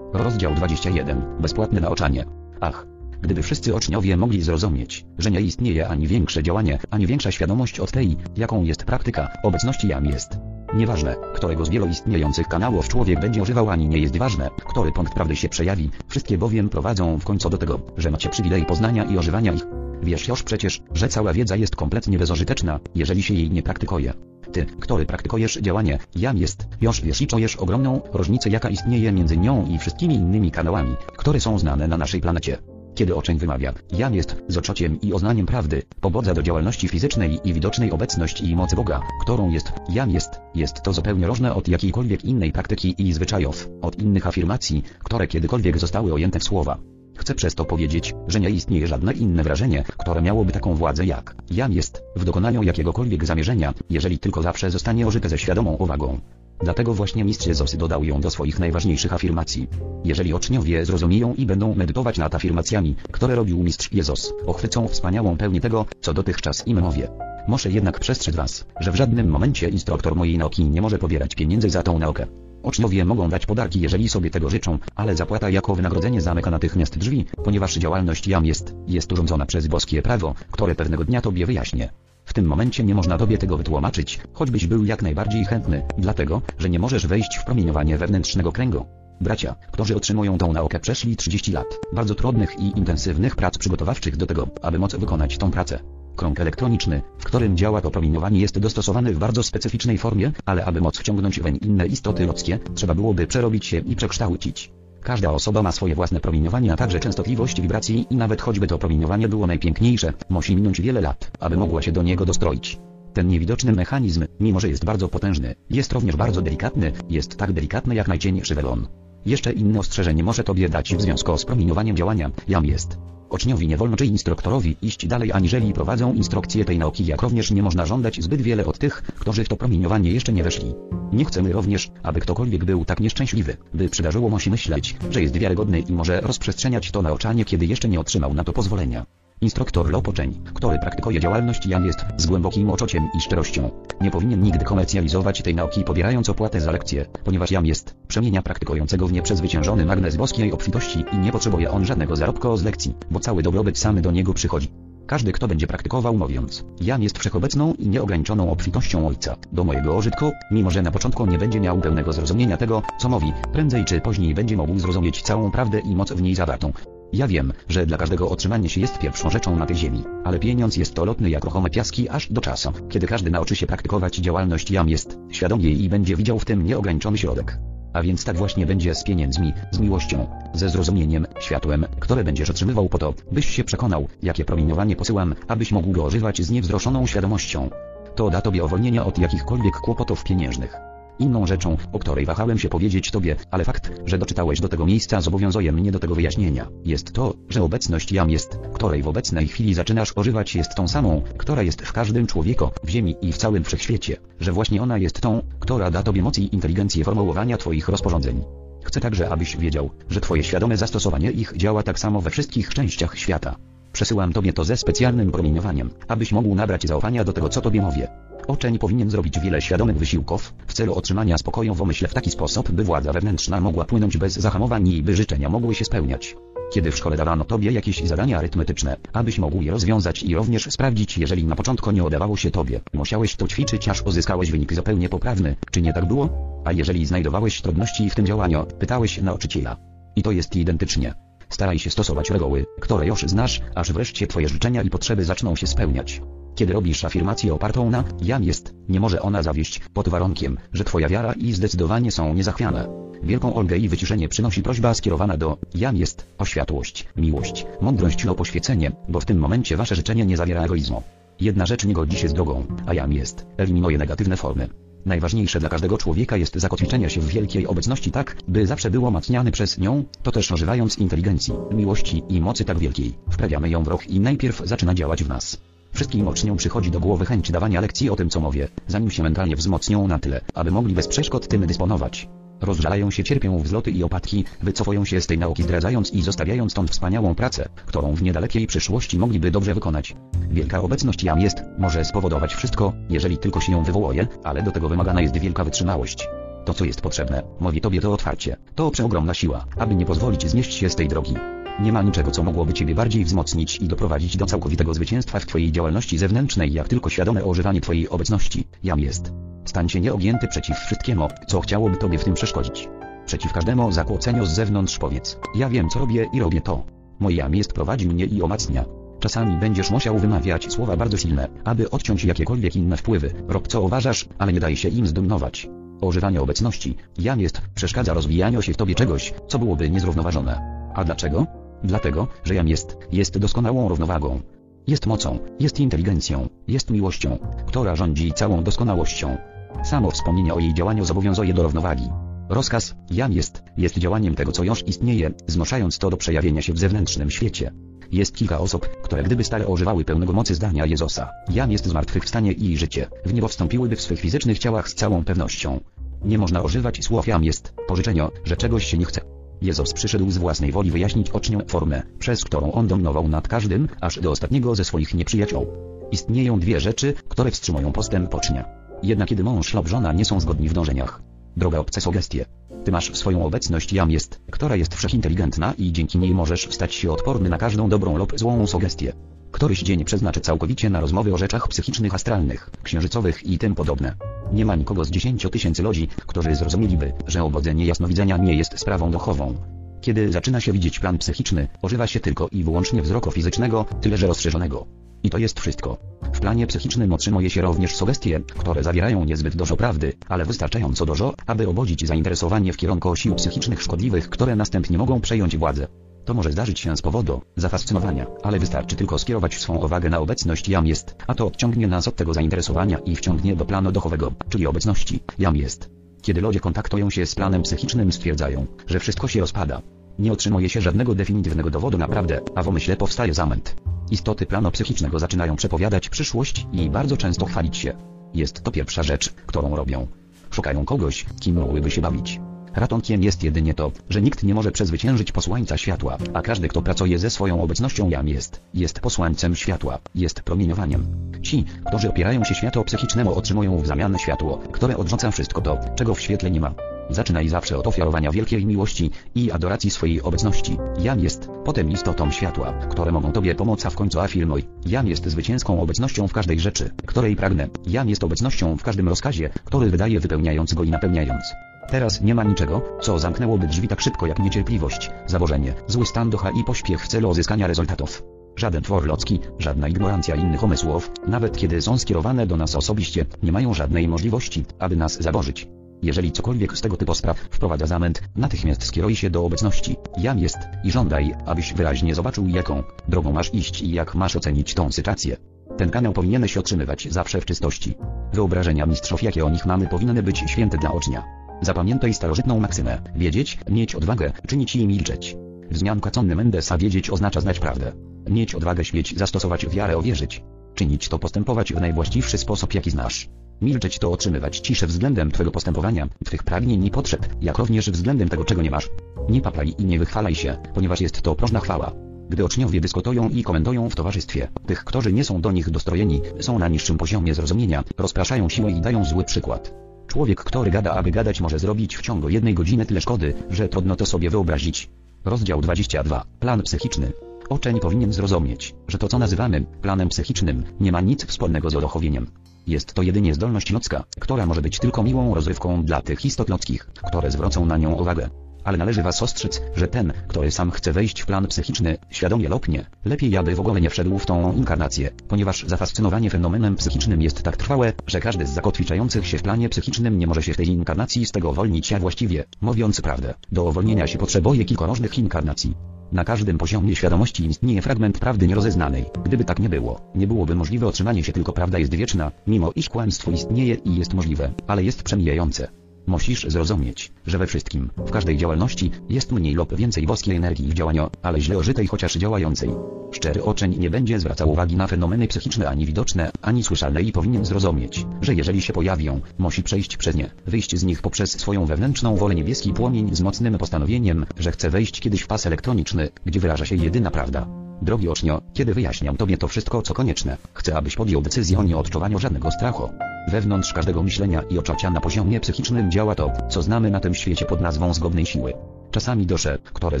Rozdział 21. Bezpłatne nauczanie. Ach, gdyby wszyscy oczniowie mogli zrozumieć, że nie istnieje ani większe działanie, ani większa świadomość od tej, jaką jest praktyka, obecności jam jest. Nieważne, którego z wielu istniejących kanałów człowiek będzie używał ani nie jest ważne, który punkt prawdy się przejawi, wszystkie bowiem prowadzą w końcu do tego, że macie przywilej poznania i ożywania ich. Wiesz już przecież, że cała wiedza jest kompletnie bezużyteczna, jeżeli się jej nie praktykuje. Ty, który praktykujesz działanie, jam jest, już wiesz i czujesz ogromną różnicę jaka istnieje między nią i wszystkimi innymi kanałami, które są znane na naszej planecie. Kiedy oczeń wymawia, jam jest, z oczociem i oznaniem prawdy, pobodza do działalności fizycznej i widocznej obecności i mocy Boga, którą jest, jam jest, jest to zupełnie różne od jakiejkolwiek innej praktyki i zwyczajów, od innych afirmacji, które kiedykolwiek zostały ujęte w słowa. Chcę przez to powiedzieć, że nie istnieje żadne inne wrażenie, które miałoby taką władzę jak jam jest, w dokonaniu jakiegokolwiek zamierzenia, jeżeli tylko zawsze zostanie użyte ze świadomą uwagą. Dlatego właśnie mistrz Jezosy dodał ją do swoich najważniejszych afirmacji. Jeżeli oczniowie zrozumieją i będą medytować nad afirmacjami, które robił mistrz Jezos, ochwycą wspaniałą pełnię tego, co dotychczas im mówię. Muszę jednak przestrzec was, że w żadnym momencie instruktor mojej nauki nie może pobierać pieniędzy za tą naukę. Oczniowie mogą dać podarki jeżeli sobie tego życzą, ale zapłata jako wynagrodzenie zamyka natychmiast drzwi, ponieważ działalność jam jest, jest urządzona przez boskie prawo, które pewnego dnia tobie wyjaśnię. W tym momencie nie można tobie tego wytłumaczyć, choćbyś był jak najbardziej chętny, dlatego, że nie możesz wejść w promieniowanie wewnętrznego kręgu. Bracia, którzy otrzymują tą naukę przeszli 30 lat, bardzo trudnych i intensywnych prac przygotowawczych do tego, aby móc wykonać tą pracę. Krąg elektroniczny, w którym działa to promieniowanie jest dostosowany w bardzo specyficznej formie, ale aby móc wciągnąć weń inne istoty ludzkie, trzeba byłoby przerobić się i przekształcić. Każda osoba ma swoje własne promieniowanie, a także częstotliwość wibracji i nawet choćby to promieniowanie było najpiękniejsze, musi minąć wiele lat, aby mogła się do niego dostroić. Ten niewidoczny mechanizm, mimo że jest bardzo potężny, jest również bardzo delikatny, jest tak delikatny jak najcieńszy welon. Jeszcze inne ostrzeżenie może tobie dać w związku z promieniowaniem działania, jam jest. Oczniowi nie wolno czy instruktorowi iść dalej aniżeli prowadzą instrukcje tej nauki jak również nie można żądać zbyt wiele od tych, którzy w to promieniowanie jeszcze nie weszli. Nie chcemy również, aby ktokolwiek był tak nieszczęśliwy, by przydarzyło mu się myśleć, że jest wiarygodny i może rozprzestrzeniać to nauczanie kiedy jeszcze nie otrzymał na to pozwolenia. Instruktor Lopoczeń, który praktykuje działalność jam jest z głębokim oczociem i szczerością. Nie powinien nigdy komercjalizować tej nauki pobierając opłatę za lekcję, ponieważ jam jest, przemienia praktykującego w nieprzezwyciężony magnes boskiej obfitości i nie potrzebuje on żadnego zarobku z lekcji, bo cały dobrobyt samy do niego przychodzi. Każdy kto będzie praktykował mówiąc, jam jest wszechobecną i nieograniczoną obfitością Ojca, do mojego użytku, mimo że na początku nie będzie miał pełnego zrozumienia tego, co mówi, prędzej czy później będzie mógł zrozumieć całą prawdę i moc w niej zawartą. Ja wiem, że dla każdego otrzymanie się jest pierwszą rzeczą na tej ziemi, ale pieniądz jest lotny jak ruchome piaski aż do czasu, kiedy każdy nauczy się praktykować działalność jam jest, świadomie i będzie widział w tym nieograniczony środek. A więc tak właśnie będzie z pieniędzmi, z miłością, ze zrozumieniem, światłem, które będziesz otrzymywał po to, byś się przekonał, jakie promieniowanie posyłam, abyś mógł go ożywać z niewzroszoną świadomością. To da tobie uwolnienia od jakichkolwiek kłopotów pieniężnych. Inną rzeczą, o której wahałem się powiedzieć tobie, ale fakt, że doczytałeś do tego miejsca zobowiązuje mnie do tego wyjaśnienia, jest to, że obecność jam jest, której w obecnej chwili zaczynasz ożywać jest tą samą, która jest w każdym człowieku, w ziemi i w całym wszechświecie, że właśnie ona jest tą, która da tobie moc i inteligencję formułowania twoich rozporządzeń. Chcę także, abyś wiedział, że twoje świadome zastosowanie ich działa tak samo we wszystkich częściach świata. Przesyłam tobie to ze specjalnym promieniowaniem, abyś mógł nabrać zaufania do tego, co tobie mówię. Oczeń powinien zrobić wiele świadomych wysiłków, w celu otrzymania spokoju w umyśle w taki sposób, by władza wewnętrzna mogła płynąć bez zahamowań i by życzenia mogły się spełniać. Kiedy w szkole dawano tobie jakieś zadania arytmetyczne, abyś mógł je rozwiązać i również sprawdzić, jeżeli na początku nie udawało się tobie, musiałeś to ćwiczyć, aż uzyskałeś wynik zupełnie poprawny, czy nie tak było? A jeżeli znajdowałeś trudności w tym działaniu, pytałeś nauczyciela. I to jest identycznie. Staraj się stosować reguły, które już znasz, aż wreszcie twoje życzenia i potrzeby zaczną się spełniać. Kiedy robisz afirmację opartą na jam jest, nie może ona zawieść, pod warunkiem, że twoja wiara i zdecydowanie są niezachwiane. Wielką olgę i wyciszenie przynosi prośba skierowana do jam jest, o światłość, miłość, mądrość o poświęcenie, bo w tym momencie wasze życzenie nie zawiera egoizmu. Jedna rzecz nie godzi się z drogą, a jam jest, eliminuje negatywne formy. Najważniejsze dla każdego człowieka jest zakotwiczenie się w wielkiej obecności tak, by zawsze było macniany przez nią, to też ożywając inteligencji, miłości i mocy tak wielkiej, wprawiamy ją w rok i najpierw zaczyna działać w nas. Wszystkim uczniom przychodzi do głowy chęć dawania lekcji o tym co mówię, zanim się mentalnie wzmocnią na tyle, aby mogli bez przeszkód tym dysponować. Rozżalają się, cierpią wzloty i opadki, wycofują się z tej nauki zdradzając i zostawiając tą wspaniałą pracę, którą w niedalekiej przyszłości mogliby dobrze wykonać. Wielka obecność jam jest, może spowodować wszystko, jeżeli tylko się ją wywołuje, ale do tego wymagana jest wielka wytrzymałość. To co jest potrzebne, mówi tobie to otwarcie, to przeogromna siła, aby nie pozwolić znieść się z tej drogi. Nie ma niczego co mogłoby Ciebie bardziej wzmocnić i doprowadzić do całkowitego zwycięstwa w Twojej działalności zewnętrznej jak tylko świadome ożywanie Twojej obecności, jam jest. Stań się nieogięty przeciw wszystkiemu, co chciałoby Tobie w tym przeszkodzić. Przeciw każdemu zakłóceniu z zewnątrz powiedz, ja wiem co robię i robię to. Moje jam jest prowadzi mnie i omacnia. Czasami będziesz musiał wymawiać słowa bardzo silne, aby odciąć jakiekolwiek inne wpływy, rob co uważasz, ale nie daj się im zdominować. Ożywanie obecności, jam jest, przeszkadza rozwijaniu się w Tobie czegoś, co byłoby niezrównoważone. A dlaczego? Dlatego, że jam jest, jest doskonałą równowagą. Jest mocą, jest inteligencją, jest miłością, która rządzi całą doskonałością. Samo wspomnienie o jej działaniu zobowiązuje do równowagi. Rozkaz, jam jest, jest działaniem tego co już istnieje, zmuszając to do przejawienia się w zewnętrznym świecie. Jest kilka osób, które gdyby stale ożywały pełnego mocy zdania Jezusa, jam jest zmartwychwstanie i życie, w niebo wstąpiłyby w swych fizycznych ciałach z całą pewnością. Nie można ożywać słów jam jest, pożyczenia, że czegoś się nie chce. Jezus przyszedł z własnej woli wyjaśnić ocznią formę, przez którą on dominował nad każdym, aż do ostatniego ze swoich nieprzyjaciół. Istnieją dwie rzeczy, które wstrzymują postęp ocznia. Jedna kiedy mąż lub żona nie są zgodni w dążeniach. Droga obce sugestie. Ty masz swoją obecność jam jest, która jest wszechinteligentna i dzięki niej możesz stać się odporny na każdą dobrą lub złą sugestię. Któryś dzień przeznaczy całkowicie na rozmowy o rzeczach psychicznych astralnych, księżycowych i tym podobne. Nie ma nikogo z 10 tysięcy ludzi, którzy zrozumieliby, że obudzenie jasnowidzenia nie jest sprawą duchową. Kiedy zaczyna się widzieć plan psychiczny, ożywa się tylko i wyłącznie wzroku fizycznego, tyle że rozszerzonego. I to jest wszystko. W planie psychicznym otrzymuje się również sugestie, które zawierają niezbyt dużo prawdy, ale wystarczająco dużo, aby obudzić zainteresowanie w kierunku sił psychicznych szkodliwych, które następnie mogą przejąć władzę. To może zdarzyć się z powodu zafascynowania, ale wystarczy tylko skierować swą uwagę na obecność jam jest, a to odciągnie nas od tego zainteresowania i wciągnie do planu duchowego, czyli obecności jam jest. Kiedy ludzie kontaktują się z planem psychicznym stwierdzają, że wszystko się rozpada. Nie otrzymuje się żadnego definitywnego dowodu na prawdę, a w umyśle powstaje zamęt. Istoty planu psychicznego zaczynają przepowiadać przyszłość i bardzo często chwalić się. Jest to pierwsza rzecz, którą robią. Szukają kogoś, kim mogłyby się bawić. Ratunkiem jest jedynie to, że nikt nie może przezwyciężyć posłańca światła, a każdy kto pracuje ze swoją obecnością jam jest, jest posłańcem światła, jest promieniowaniem. Ci, którzy opierają się światło psychicznemu otrzymują w zamian światło, które odrzuca wszystko to, czego w świetle nie ma. Zaczynaj zawsze od ofiarowania wielkiej miłości i adoracji swojej obecności. Jam jest, potem istotą światła, które mogą Tobie pomóc, a w końcu afirmuj. Jam jest zwycięską obecnością w każdej rzeczy, której pragnę. Jam jest obecnością w każdym rozkazie, który wydaje wypełniając go i napełniając. Teraz nie ma niczego, co zamknęłoby drzwi tak szybko jak niecierpliwość, zawożenie, zły stan ducha i pośpiech w celu uzyskania rezultatów. Żaden twór ludzki, żadna ignorancja innych umysłów, nawet kiedy są skierowane do nas osobiście, nie mają żadnej możliwości, aby nas zaborzyć. Jeżeli cokolwiek z tego typu spraw wprowadza zamęt, natychmiast skieruj się do obecności. Jam jest i żądaj, abyś wyraźnie zobaczył jaką drogą masz iść i jak masz ocenić tą sytuację. Ten kanał powinieneś otrzymywać zawsze w czystości. Wyobrażenia mistrzów jakie o nich mamy powinny być święte dla ocznia. Zapamiętaj starożytną maksymę. Wiedzieć, mieć odwagę, czynić i milczeć. Wzmianka Conny Mendesa wiedzieć oznacza znać prawdę. Mieć odwagę śmieć zastosować wiarę uwierzyć. Czynić to postępować w najwłaściwszy sposób jaki znasz. Milczeć to otrzymywać ciszę względem Twego postępowania, Twych pragnień i potrzeb, jak również względem tego czego nie masz. Nie paplaj i nie wychwalaj się, ponieważ jest to próżna chwała. Gdy oczniowie dyskutują i komentują w towarzystwie, tych, którzy nie są do nich dostrojeni, są na niższym poziomie zrozumienia, rozpraszają siłę i dają zły przykład. Człowiek, który gada aby gadać może zrobić w ciągu jednej godziny tyle szkody, że trudno to sobie wyobrazić. Rozdział 22. Plan psychiczny. Oczeń powinien zrozumieć, że to co nazywamy planem psychicznym, nie ma nic wspólnego z odochowieniem. Jest to jedynie zdolność ludzka, która może być tylko miłą rozrywką dla tych istot ludzkich, które zwrócą na nią uwagę. Ale należy was ostrzec, że ten, który sam chce wejść w plan psychiczny, świadomie lub nie, lepiej aby w ogóle nie wszedł w tą inkarnację, ponieważ zafascynowanie fenomenem psychicznym jest tak trwałe, że każdy z zakotwiczających się w planie psychicznym nie może się w tej inkarnacji z tego uwolnić, a właściwie, mówiąc prawdę, do uwolnienia się potrzebuje kilkorożnych inkarnacji. Na każdym poziomie świadomości istnieje fragment prawdy nierozeznanej. Gdyby tak nie było, nie byłoby możliwe otrzymanie się tylko prawda jest wieczna, mimo iż kłamstwo istnieje i jest możliwe, ale jest przemijające. Musisz zrozumieć, że we wszystkim, w każdej działalności, jest mniej lub więcej boskiej energii w działaniu, ale źle ożytej chociaż działającej. Szczery oczeń nie będzie zwracał uwagi na fenomeny psychiczne ani widoczne, ani słyszalne i powinien zrozumieć, że jeżeli się pojawią, musi przejść przez nie, wyjść z nich poprzez swoją wewnętrzną wolę niebieski płomień z mocnym postanowieniem, że chce wejść kiedyś w pas elektroniczny, gdzie wyraża się jedyna prawda. Drogi ocznio, kiedy wyjaśniam Tobie to wszystko co konieczne, chcę abyś podjął decyzję o nieodczuwaniu żadnego strachu. Wewnątrz każdego myślenia i oczucia na poziomie psychicznym działa to, co znamy na tym świecie pod nazwą zgodnej siły. Czasami dusze, które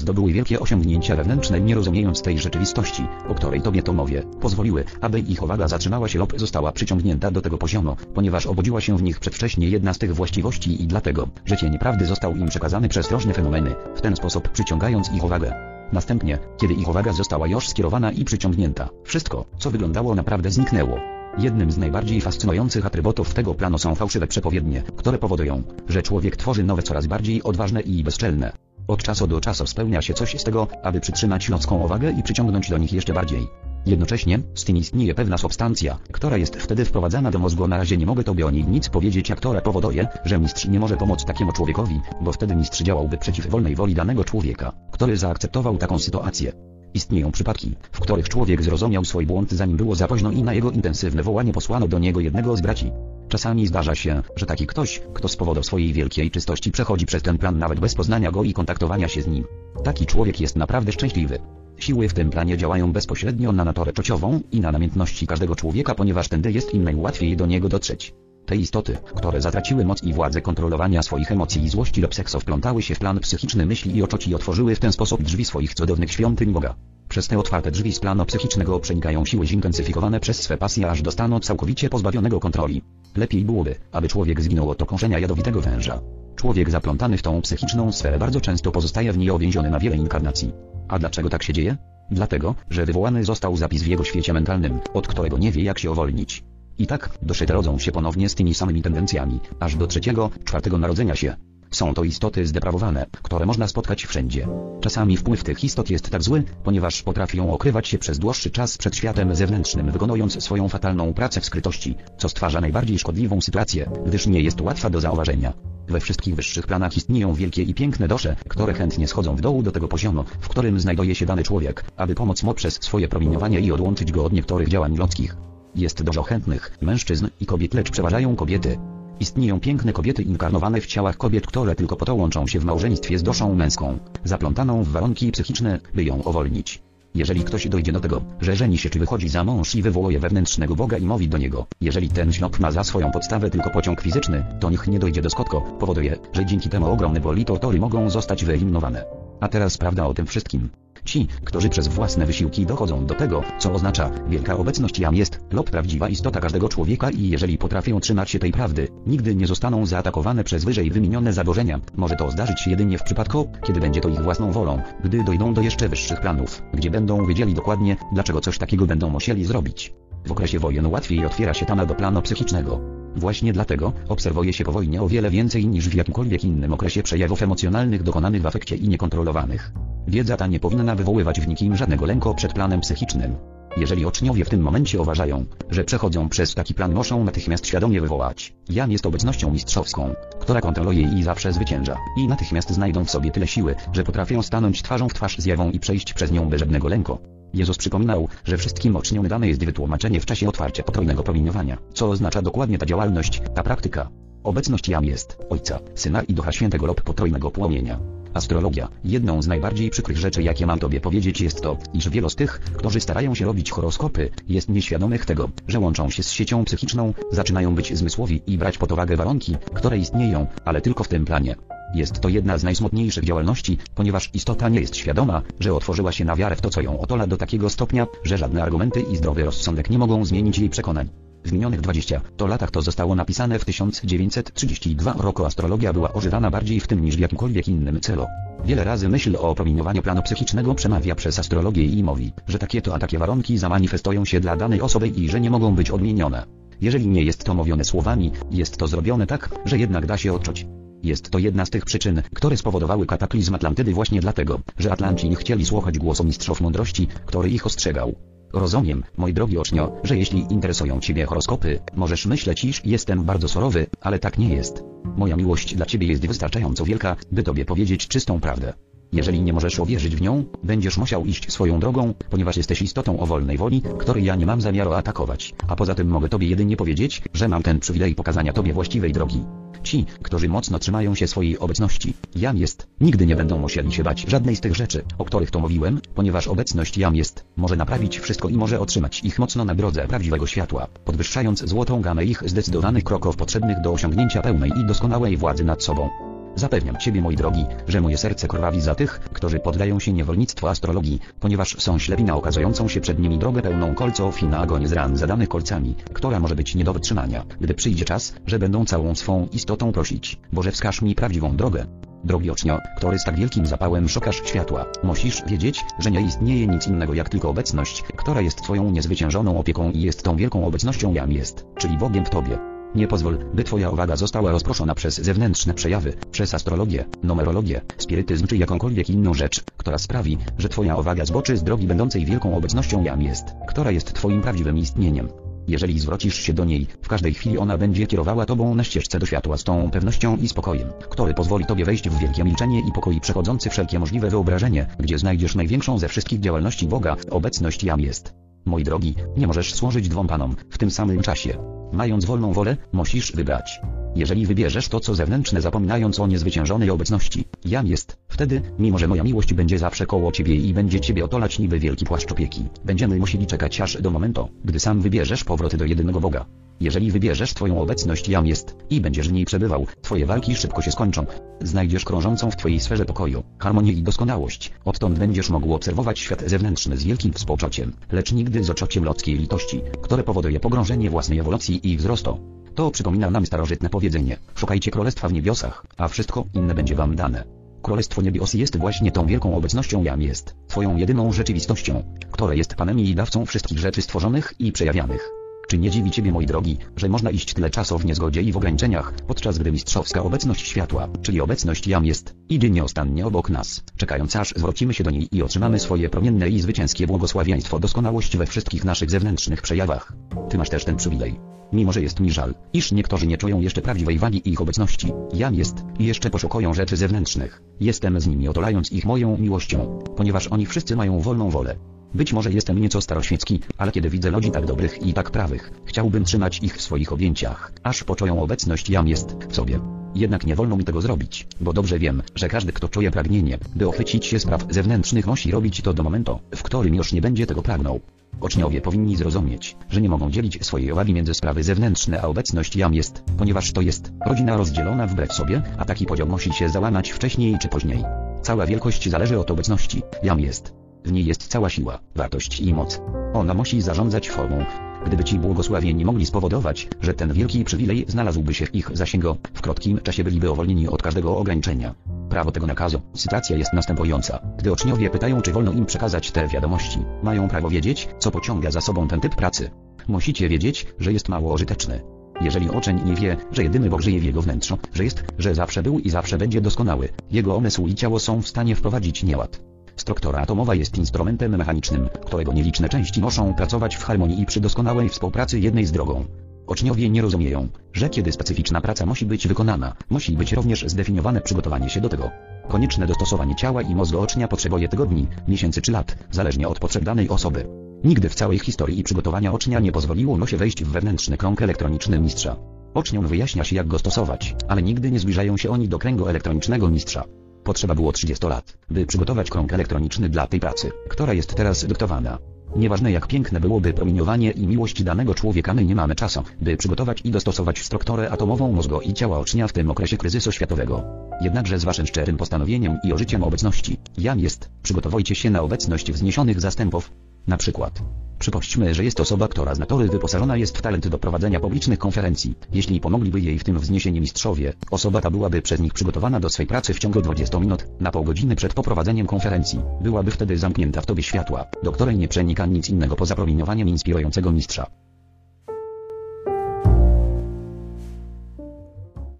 zdobyły wielkie osiągnięcia wewnętrzne nie rozumiejąc tej rzeczywistości, o której Tobie to mówię, pozwoliły, aby ich uwaga zatrzymała się lub została przyciągnięta do tego poziomu, ponieważ obudziła się w nich przedwcześnie jedna z tych właściwości i dlatego, że cień prawdy został im przekazany przez różne fenomeny, w ten sposób przyciągając ich uwagę. Następnie, kiedy ich uwaga została już skierowana i przyciągnięta, wszystko, co wyglądało naprawdę zniknęło. Jednym z najbardziej fascynujących atrybutów tego planu są fałszywe przepowiednie, które powodują, że człowiek tworzy nowe coraz bardziej odważne i bezczelne. Od czasu do czasu spełnia się coś z tego, aby przytrzymać ludzką uwagę i przyciągnąć do nich jeszcze bardziej. Jednocześnie, z tym istnieje pewna substancja, która jest wtedy wprowadzana do mózgu. Na razie nie mogę tobie o niej nic powiedzieć, a która powoduje, że mistrz nie może pomóc takiemu człowiekowi, bo wtedy mistrz działałby przeciw wolnej woli danego człowieka, który zaakceptował taką sytuację. Istnieją przypadki, w których człowiek zrozumiał swój błąd zanim było za późno i na jego intensywne wołanie posłano do niego jednego z braci. Czasami zdarza się, że taki ktoś, kto z powodu swojej wielkiej czystości przechodzi przez ten plan nawet bez poznania go i kontaktowania się z nim. Taki człowiek jest naprawdę szczęśliwy. Siły w tym planie działają bezpośrednio na naturę czociową i na namiętności każdego człowieka, ponieważ tędy jest im najłatwiej do niego dotrzeć. Te istoty, które zatraciły moc i władzę kontrolowania swoich emocji i złości lub seksu wplątały się w plan psychiczny myśli i oczoci i otworzyły w ten sposób drzwi swoich cudownych świątyń Boga. Przez te otwarte drzwi z planu psychicznego przenikają siły zintensyfikowane przez swe pasje aż do stanu całkowicie pozbawionego kontroli. Lepiej byłoby, aby człowiek zginął od okąszenia jadowitego węża. Człowiek zaplątany w tą psychiczną sferę bardzo często pozostaje w niej uwięziony na wiele inkarnacji. A dlaczego tak się dzieje? Dlatego, że wywołany został zapis w jego świecie mentalnym, od którego nie wie jak się uwolnić. I tak, dusze te rodzą się ponownie z tymi samymi tendencjami, aż do trzeciego, czwartego narodzenia się. Są to istoty zdeprawowane, które można spotkać wszędzie. Czasami wpływ tych istot jest tak zły, ponieważ potrafią okrywać się przez dłuższy czas przed światem zewnętrznym wykonując swoją fatalną pracę w skrytości, co stwarza najbardziej szkodliwą sytuację, gdyż nie jest łatwa do zauważenia. We wszystkich wyższych planach istnieją wielkie i piękne dusze, które chętnie schodzą w dół do tego poziomu, w którym znajduje się dany człowiek, aby pomóc mu przez swoje promieniowanie i odłączyć go od niektórych działań ludzkich. Jest dużo chętnych mężczyzn i kobiet, lecz przeważają kobiety. Istnieją piękne kobiety inkarnowane w ciałach kobiet, które tylko po to łączą się w małżeństwie z duszą męską, zaplątaną w warunki psychiczne, by ją uwolnić. Jeżeli ktoś dojdzie do tego, że żeni się czy wychodzi za mąż i wywołuje wewnętrznego Boga i mówi do niego, jeżeli ten ślub ma za swoją podstawę tylko pociąg fizyczny, to niech nie dojdzie do skutku, powoduje, że dzięki temu ogromne boli to tory mogą zostać wyeliminowane. A teraz prawda o tym wszystkim. Ci, którzy przez własne wysiłki dochodzą do tego, co oznacza wielka obecność jam jest, lub prawdziwa istota każdego człowieka i jeżeli potrafią trzymać się tej prawdy, nigdy nie zostaną zaatakowane przez wyżej wymienione zaburzenia. Może to zdarzyć się jedynie w przypadku, kiedy będzie to ich własną wolą, gdy dojdą do jeszcze wyższych planów, gdzie będą wiedzieli dokładnie, dlaczego coś takiego będą musieli zrobić. W okresie wojen łatwiej otwiera się tama do planu psychicznego. Właśnie dlatego obserwuje się po wojnie o wiele więcej niż w jakimkolwiek innym okresie przejawów emocjonalnych dokonanych w afekcie i niekontrolowanych. Wiedza ta nie powinna wywoływać w nikim żadnego lęku przed planem psychicznym. Jeżeli oczniowie w tym momencie uważają, że przechodzą przez taki plan muszą natychmiast świadomie wywołać. Jam jest obecnością mistrzowską, która kontroluje i zawsze zwycięża. I natychmiast znajdą w sobie tyle siły, że potrafią stanąć twarzą w twarz zjawą i przejść przez nią bez żadnego lęku. Jezus przypominał, że wszystkim oczniom dane jest wytłumaczenie w czasie otwarcia potrójnego promieniowania, co oznacza dokładnie ta działalność, ta praktyka. Obecność jam jest, Ojca, Syna i Ducha Świętego lub potrójnego płomienia. Astrologia. Jedną z najbardziej przykrych rzeczy jakie mam tobie powiedzieć jest to, iż wielu z tych, którzy starają się robić horoskopy, jest nieświadomych tego, że łączą się z siecią psychiczną, zaczynają być zmysłowi i brać pod uwagę warunki, które istnieją, ale tylko w tym planie. Jest to jedna z najsmutniejszych działalności, ponieważ istota nie jest świadoma, że otworzyła się na wiarę w to co ją otola do takiego stopnia, że żadne argumenty i zdrowy rozsądek nie mogą zmienić jej przekonań. W minionych 20 to latach to zostało napisane w 1932 roku astrologia była ożywana bardziej w tym niż w jakimkolwiek innym celu. Wiele razy myśl o promieniowaniu planu psychicznego przemawia przez astrologię i mówi, że takie to a takie warunki zamanifestują się dla danej osoby i że nie mogą być odmienione. Jeżeli nie jest to mówione słowami, jest to zrobione tak, że jednak da się odczuć. Jest to jedna z tych przyczyn, które spowodowały kataklizm Atlantydy właśnie dlatego, że Atlanci nie chcieli słuchać głosu mistrzów mądrości, który ich ostrzegał. Rozumiem, mój drogi ocznio, że jeśli interesują Ciebie horoskopy, możesz myśleć iż jestem bardzo surowy, ale tak nie jest. Moja miłość dla Ciebie jest wystarczająco wielka, by Tobie powiedzieć czystą prawdę. Jeżeli nie możesz uwierzyć w nią, będziesz musiał iść swoją drogą, ponieważ jesteś istotą o wolnej woli, której ja nie mam zamiaru atakować. A poza tym mogę Tobie jedynie powiedzieć, że mam ten przywilej pokazania Tobie właściwej drogi. Ci, którzy mocno trzymają się swojej obecności, jam jest, nigdy nie będą musieli się bać żadnej z tych rzeczy, o których to mówiłem, ponieważ obecność jam jest, może naprawić wszystko i może otrzymać ich mocno na drodze prawdziwego światła, podwyższając złotą gamę ich zdecydowanych kroków potrzebnych do osiągnięcia pełnej i doskonałej władzy nad sobą. Zapewniam Ciebie moi drogi, że moje serce krwawi za tych, którzy poddają się niewolnictwu astrologii, ponieważ są ślepi na okazującą się przed nimi drogę pełną kolców i na agonię z ran zadanych kolcami, która może być nie do wytrzymania, gdy przyjdzie czas, że będą całą swą istotą prosić, Boże wskaż mi prawdziwą drogę. Drogi ocznio, który z tak wielkim zapałem szukasz światła, musisz wiedzieć, że nie istnieje nic innego jak tylko obecność, która jest Twoją niezwyciężoną opieką i jest tą wielką obecnością jam jest, czyli Bogiem w Tobie. Nie pozwól, by Twoja uwaga została rozproszona przez zewnętrzne przejawy, przez astrologię, numerologię, spirytyzm czy jakąkolwiek inną rzecz, która sprawi, że Twoja uwaga zboczy z drogi będącej wielką obecnością jam jest, która jest Twoim prawdziwym istnieniem. Jeżeli zwrócisz się do niej, w każdej chwili ona będzie kierowała Tobą na ścieżce do światła z tą pewnością i spokojem, który pozwoli Tobie wejść w wielkie milczenie i pokój przechodzący wszelkie możliwe wyobrażenie, gdzie znajdziesz największą ze wszystkich działalności Boga, obecność jam jest. Moi drogi, nie możesz służyć dwom panom, w tym samym czasie. Mając wolną wolę, musisz wybrać. Jeżeli wybierzesz to co zewnętrzne zapominając o niezwyciężonej obecności, jam jest, wtedy, mimo że moja miłość będzie zawsze koło ciebie i będzie ciebie otolać niby wielki płaszcz opieki, będziemy musieli czekać aż do momentu, gdy sam wybierzesz powroty do jedynego Boga. Jeżeli wybierzesz Twoją obecność jam jest, i będziesz w niej przebywał, Twoje walki szybko się skończą. Znajdziesz krążącą w Twojej sferze pokoju, harmonię i doskonałość. Odtąd będziesz mógł obserwować świat zewnętrzny z wielkim współczuciem, lecz nigdy z oczociem ludzkiej litości, które powoduje pogrążenie własnej ewolucji i wzrostu. To przypomina nam starożytne powiedzenie, szukajcie królestwa w niebiosach, a wszystko inne będzie wam dane. Królestwo Niebios jest właśnie tą wielką obecnością jam jest, Twoją jedyną rzeczywistością, która jest Panem i dawcą wszystkich rzeczy stworzonych i przejawianych. Czy nie dziwi Ciebie moi drogi, że można iść tyle czasu w niezgodzie i w ograniczeniach, podczas gdy mistrzowska obecność światła, czyli obecność jam jest, idzie nieustannie obok nas, czekając aż zwrócimy się do niej i otrzymamy swoje promienne i zwycięskie błogosławieństwo doskonałość we wszystkich naszych zewnętrznych przejawach. Ty masz też ten przywilej. Mimo, że jest mi żal, iż niektórzy nie czują jeszcze prawdziwej wagi ich obecności, jam jest, i jeszcze poszukują rzeczy zewnętrznych. Jestem z nimi otulając ich moją miłością, ponieważ oni wszyscy mają wolną wolę. Być może jestem nieco staroświecki, ale kiedy widzę ludzi tak dobrych i tak prawych, chciałbym trzymać ich w swoich objęciach, aż poczują obecność jam jest w sobie. Jednak nie wolno mi tego zrobić, bo dobrze wiem, że każdy kto czuje pragnienie, by ochwycić się spraw zewnętrznych musi robić to do momentu, w którym już nie będzie tego pragnął. Oczniowie powinni zrozumieć, że nie mogą dzielić swojej uwagi między sprawy zewnętrzne a obecność jam jest, ponieważ to jest rodzina rozdzielona wbrew sobie, a taki podział musi się załamać wcześniej czy później. Cała wielkość zależy od obecności, jam jest. W niej jest cała siła, wartość i moc. Ona musi zarządzać formą. Gdyby ci błogosławieni mogli spowodować, że ten wielki przywilej znalazłby się w ich zasięgu, w krótkim czasie byliby uwolnieni od każdego ograniczenia. Prawo tego nakazu. Sytuacja jest następująca. Gdy oczniowie pytają, czy wolno im przekazać te wiadomości, mają prawo wiedzieć, co pociąga za sobą ten typ pracy. Musicie wiedzieć, że jest mało użyteczny. Jeżeli uczeń nie wie, że jedyny Bóg żyje w jego wnętrzu, że jest, że zawsze był i zawsze będzie doskonały, jego umysł i ciało są w stanie wprowadzić nieład. Struktura atomowa jest instrumentem mechanicznym, którego nieliczne części muszą pracować w harmonii i przy doskonałej współpracy jednej z drugą. Uczniowie nie rozumieją, że kiedy specyficzna praca musi być wykonana, musi być również zdefiniowane przygotowanie się do tego. Konieczne dostosowanie ciała i mózgu ucznia potrzebuje tygodni, miesięcy czy lat, zależnie od potrzeb danej osoby. Nigdy w całej historii przygotowania ucznia nie pozwoliło mu się wejść w wewnętrzny krąg elektroniczny mistrza. Uczniom wyjaśnia się jak go stosować, ale nigdy nie zbliżają się oni do kręgu elektronicznego mistrza. Potrzeba było 30 lat, by przygotować krąg elektroniczny dla tej pracy, która jest teraz dyktowana. Nieważne jak piękne byłoby promieniowanie i miłość danego człowieka, my nie mamy czasu, by przygotować i dostosować strukturę atomową mózgu i ciała ucznia w tym okresie kryzysu światowego. Jednakże z waszym szczerym postanowieniem i ożyciem obecności, jam jest, przygotowujcie się na obecność wzniesionych zastępów. Na przykład. Przypuśćmy, że jest osoba, która z natury wyposażona jest w talent do prowadzenia publicznych konferencji. Jeśli pomogliby jej w tym wzniesieni mistrzowie, osoba ta byłaby przez nich przygotowana do swej pracy w ciągu 20 minut, na pół godziny przed poprowadzeniem konferencji. Byłaby wtedy zamknięta w tobie światła, do której nie przenika nic innego poza promieniowaniem inspirującego mistrza.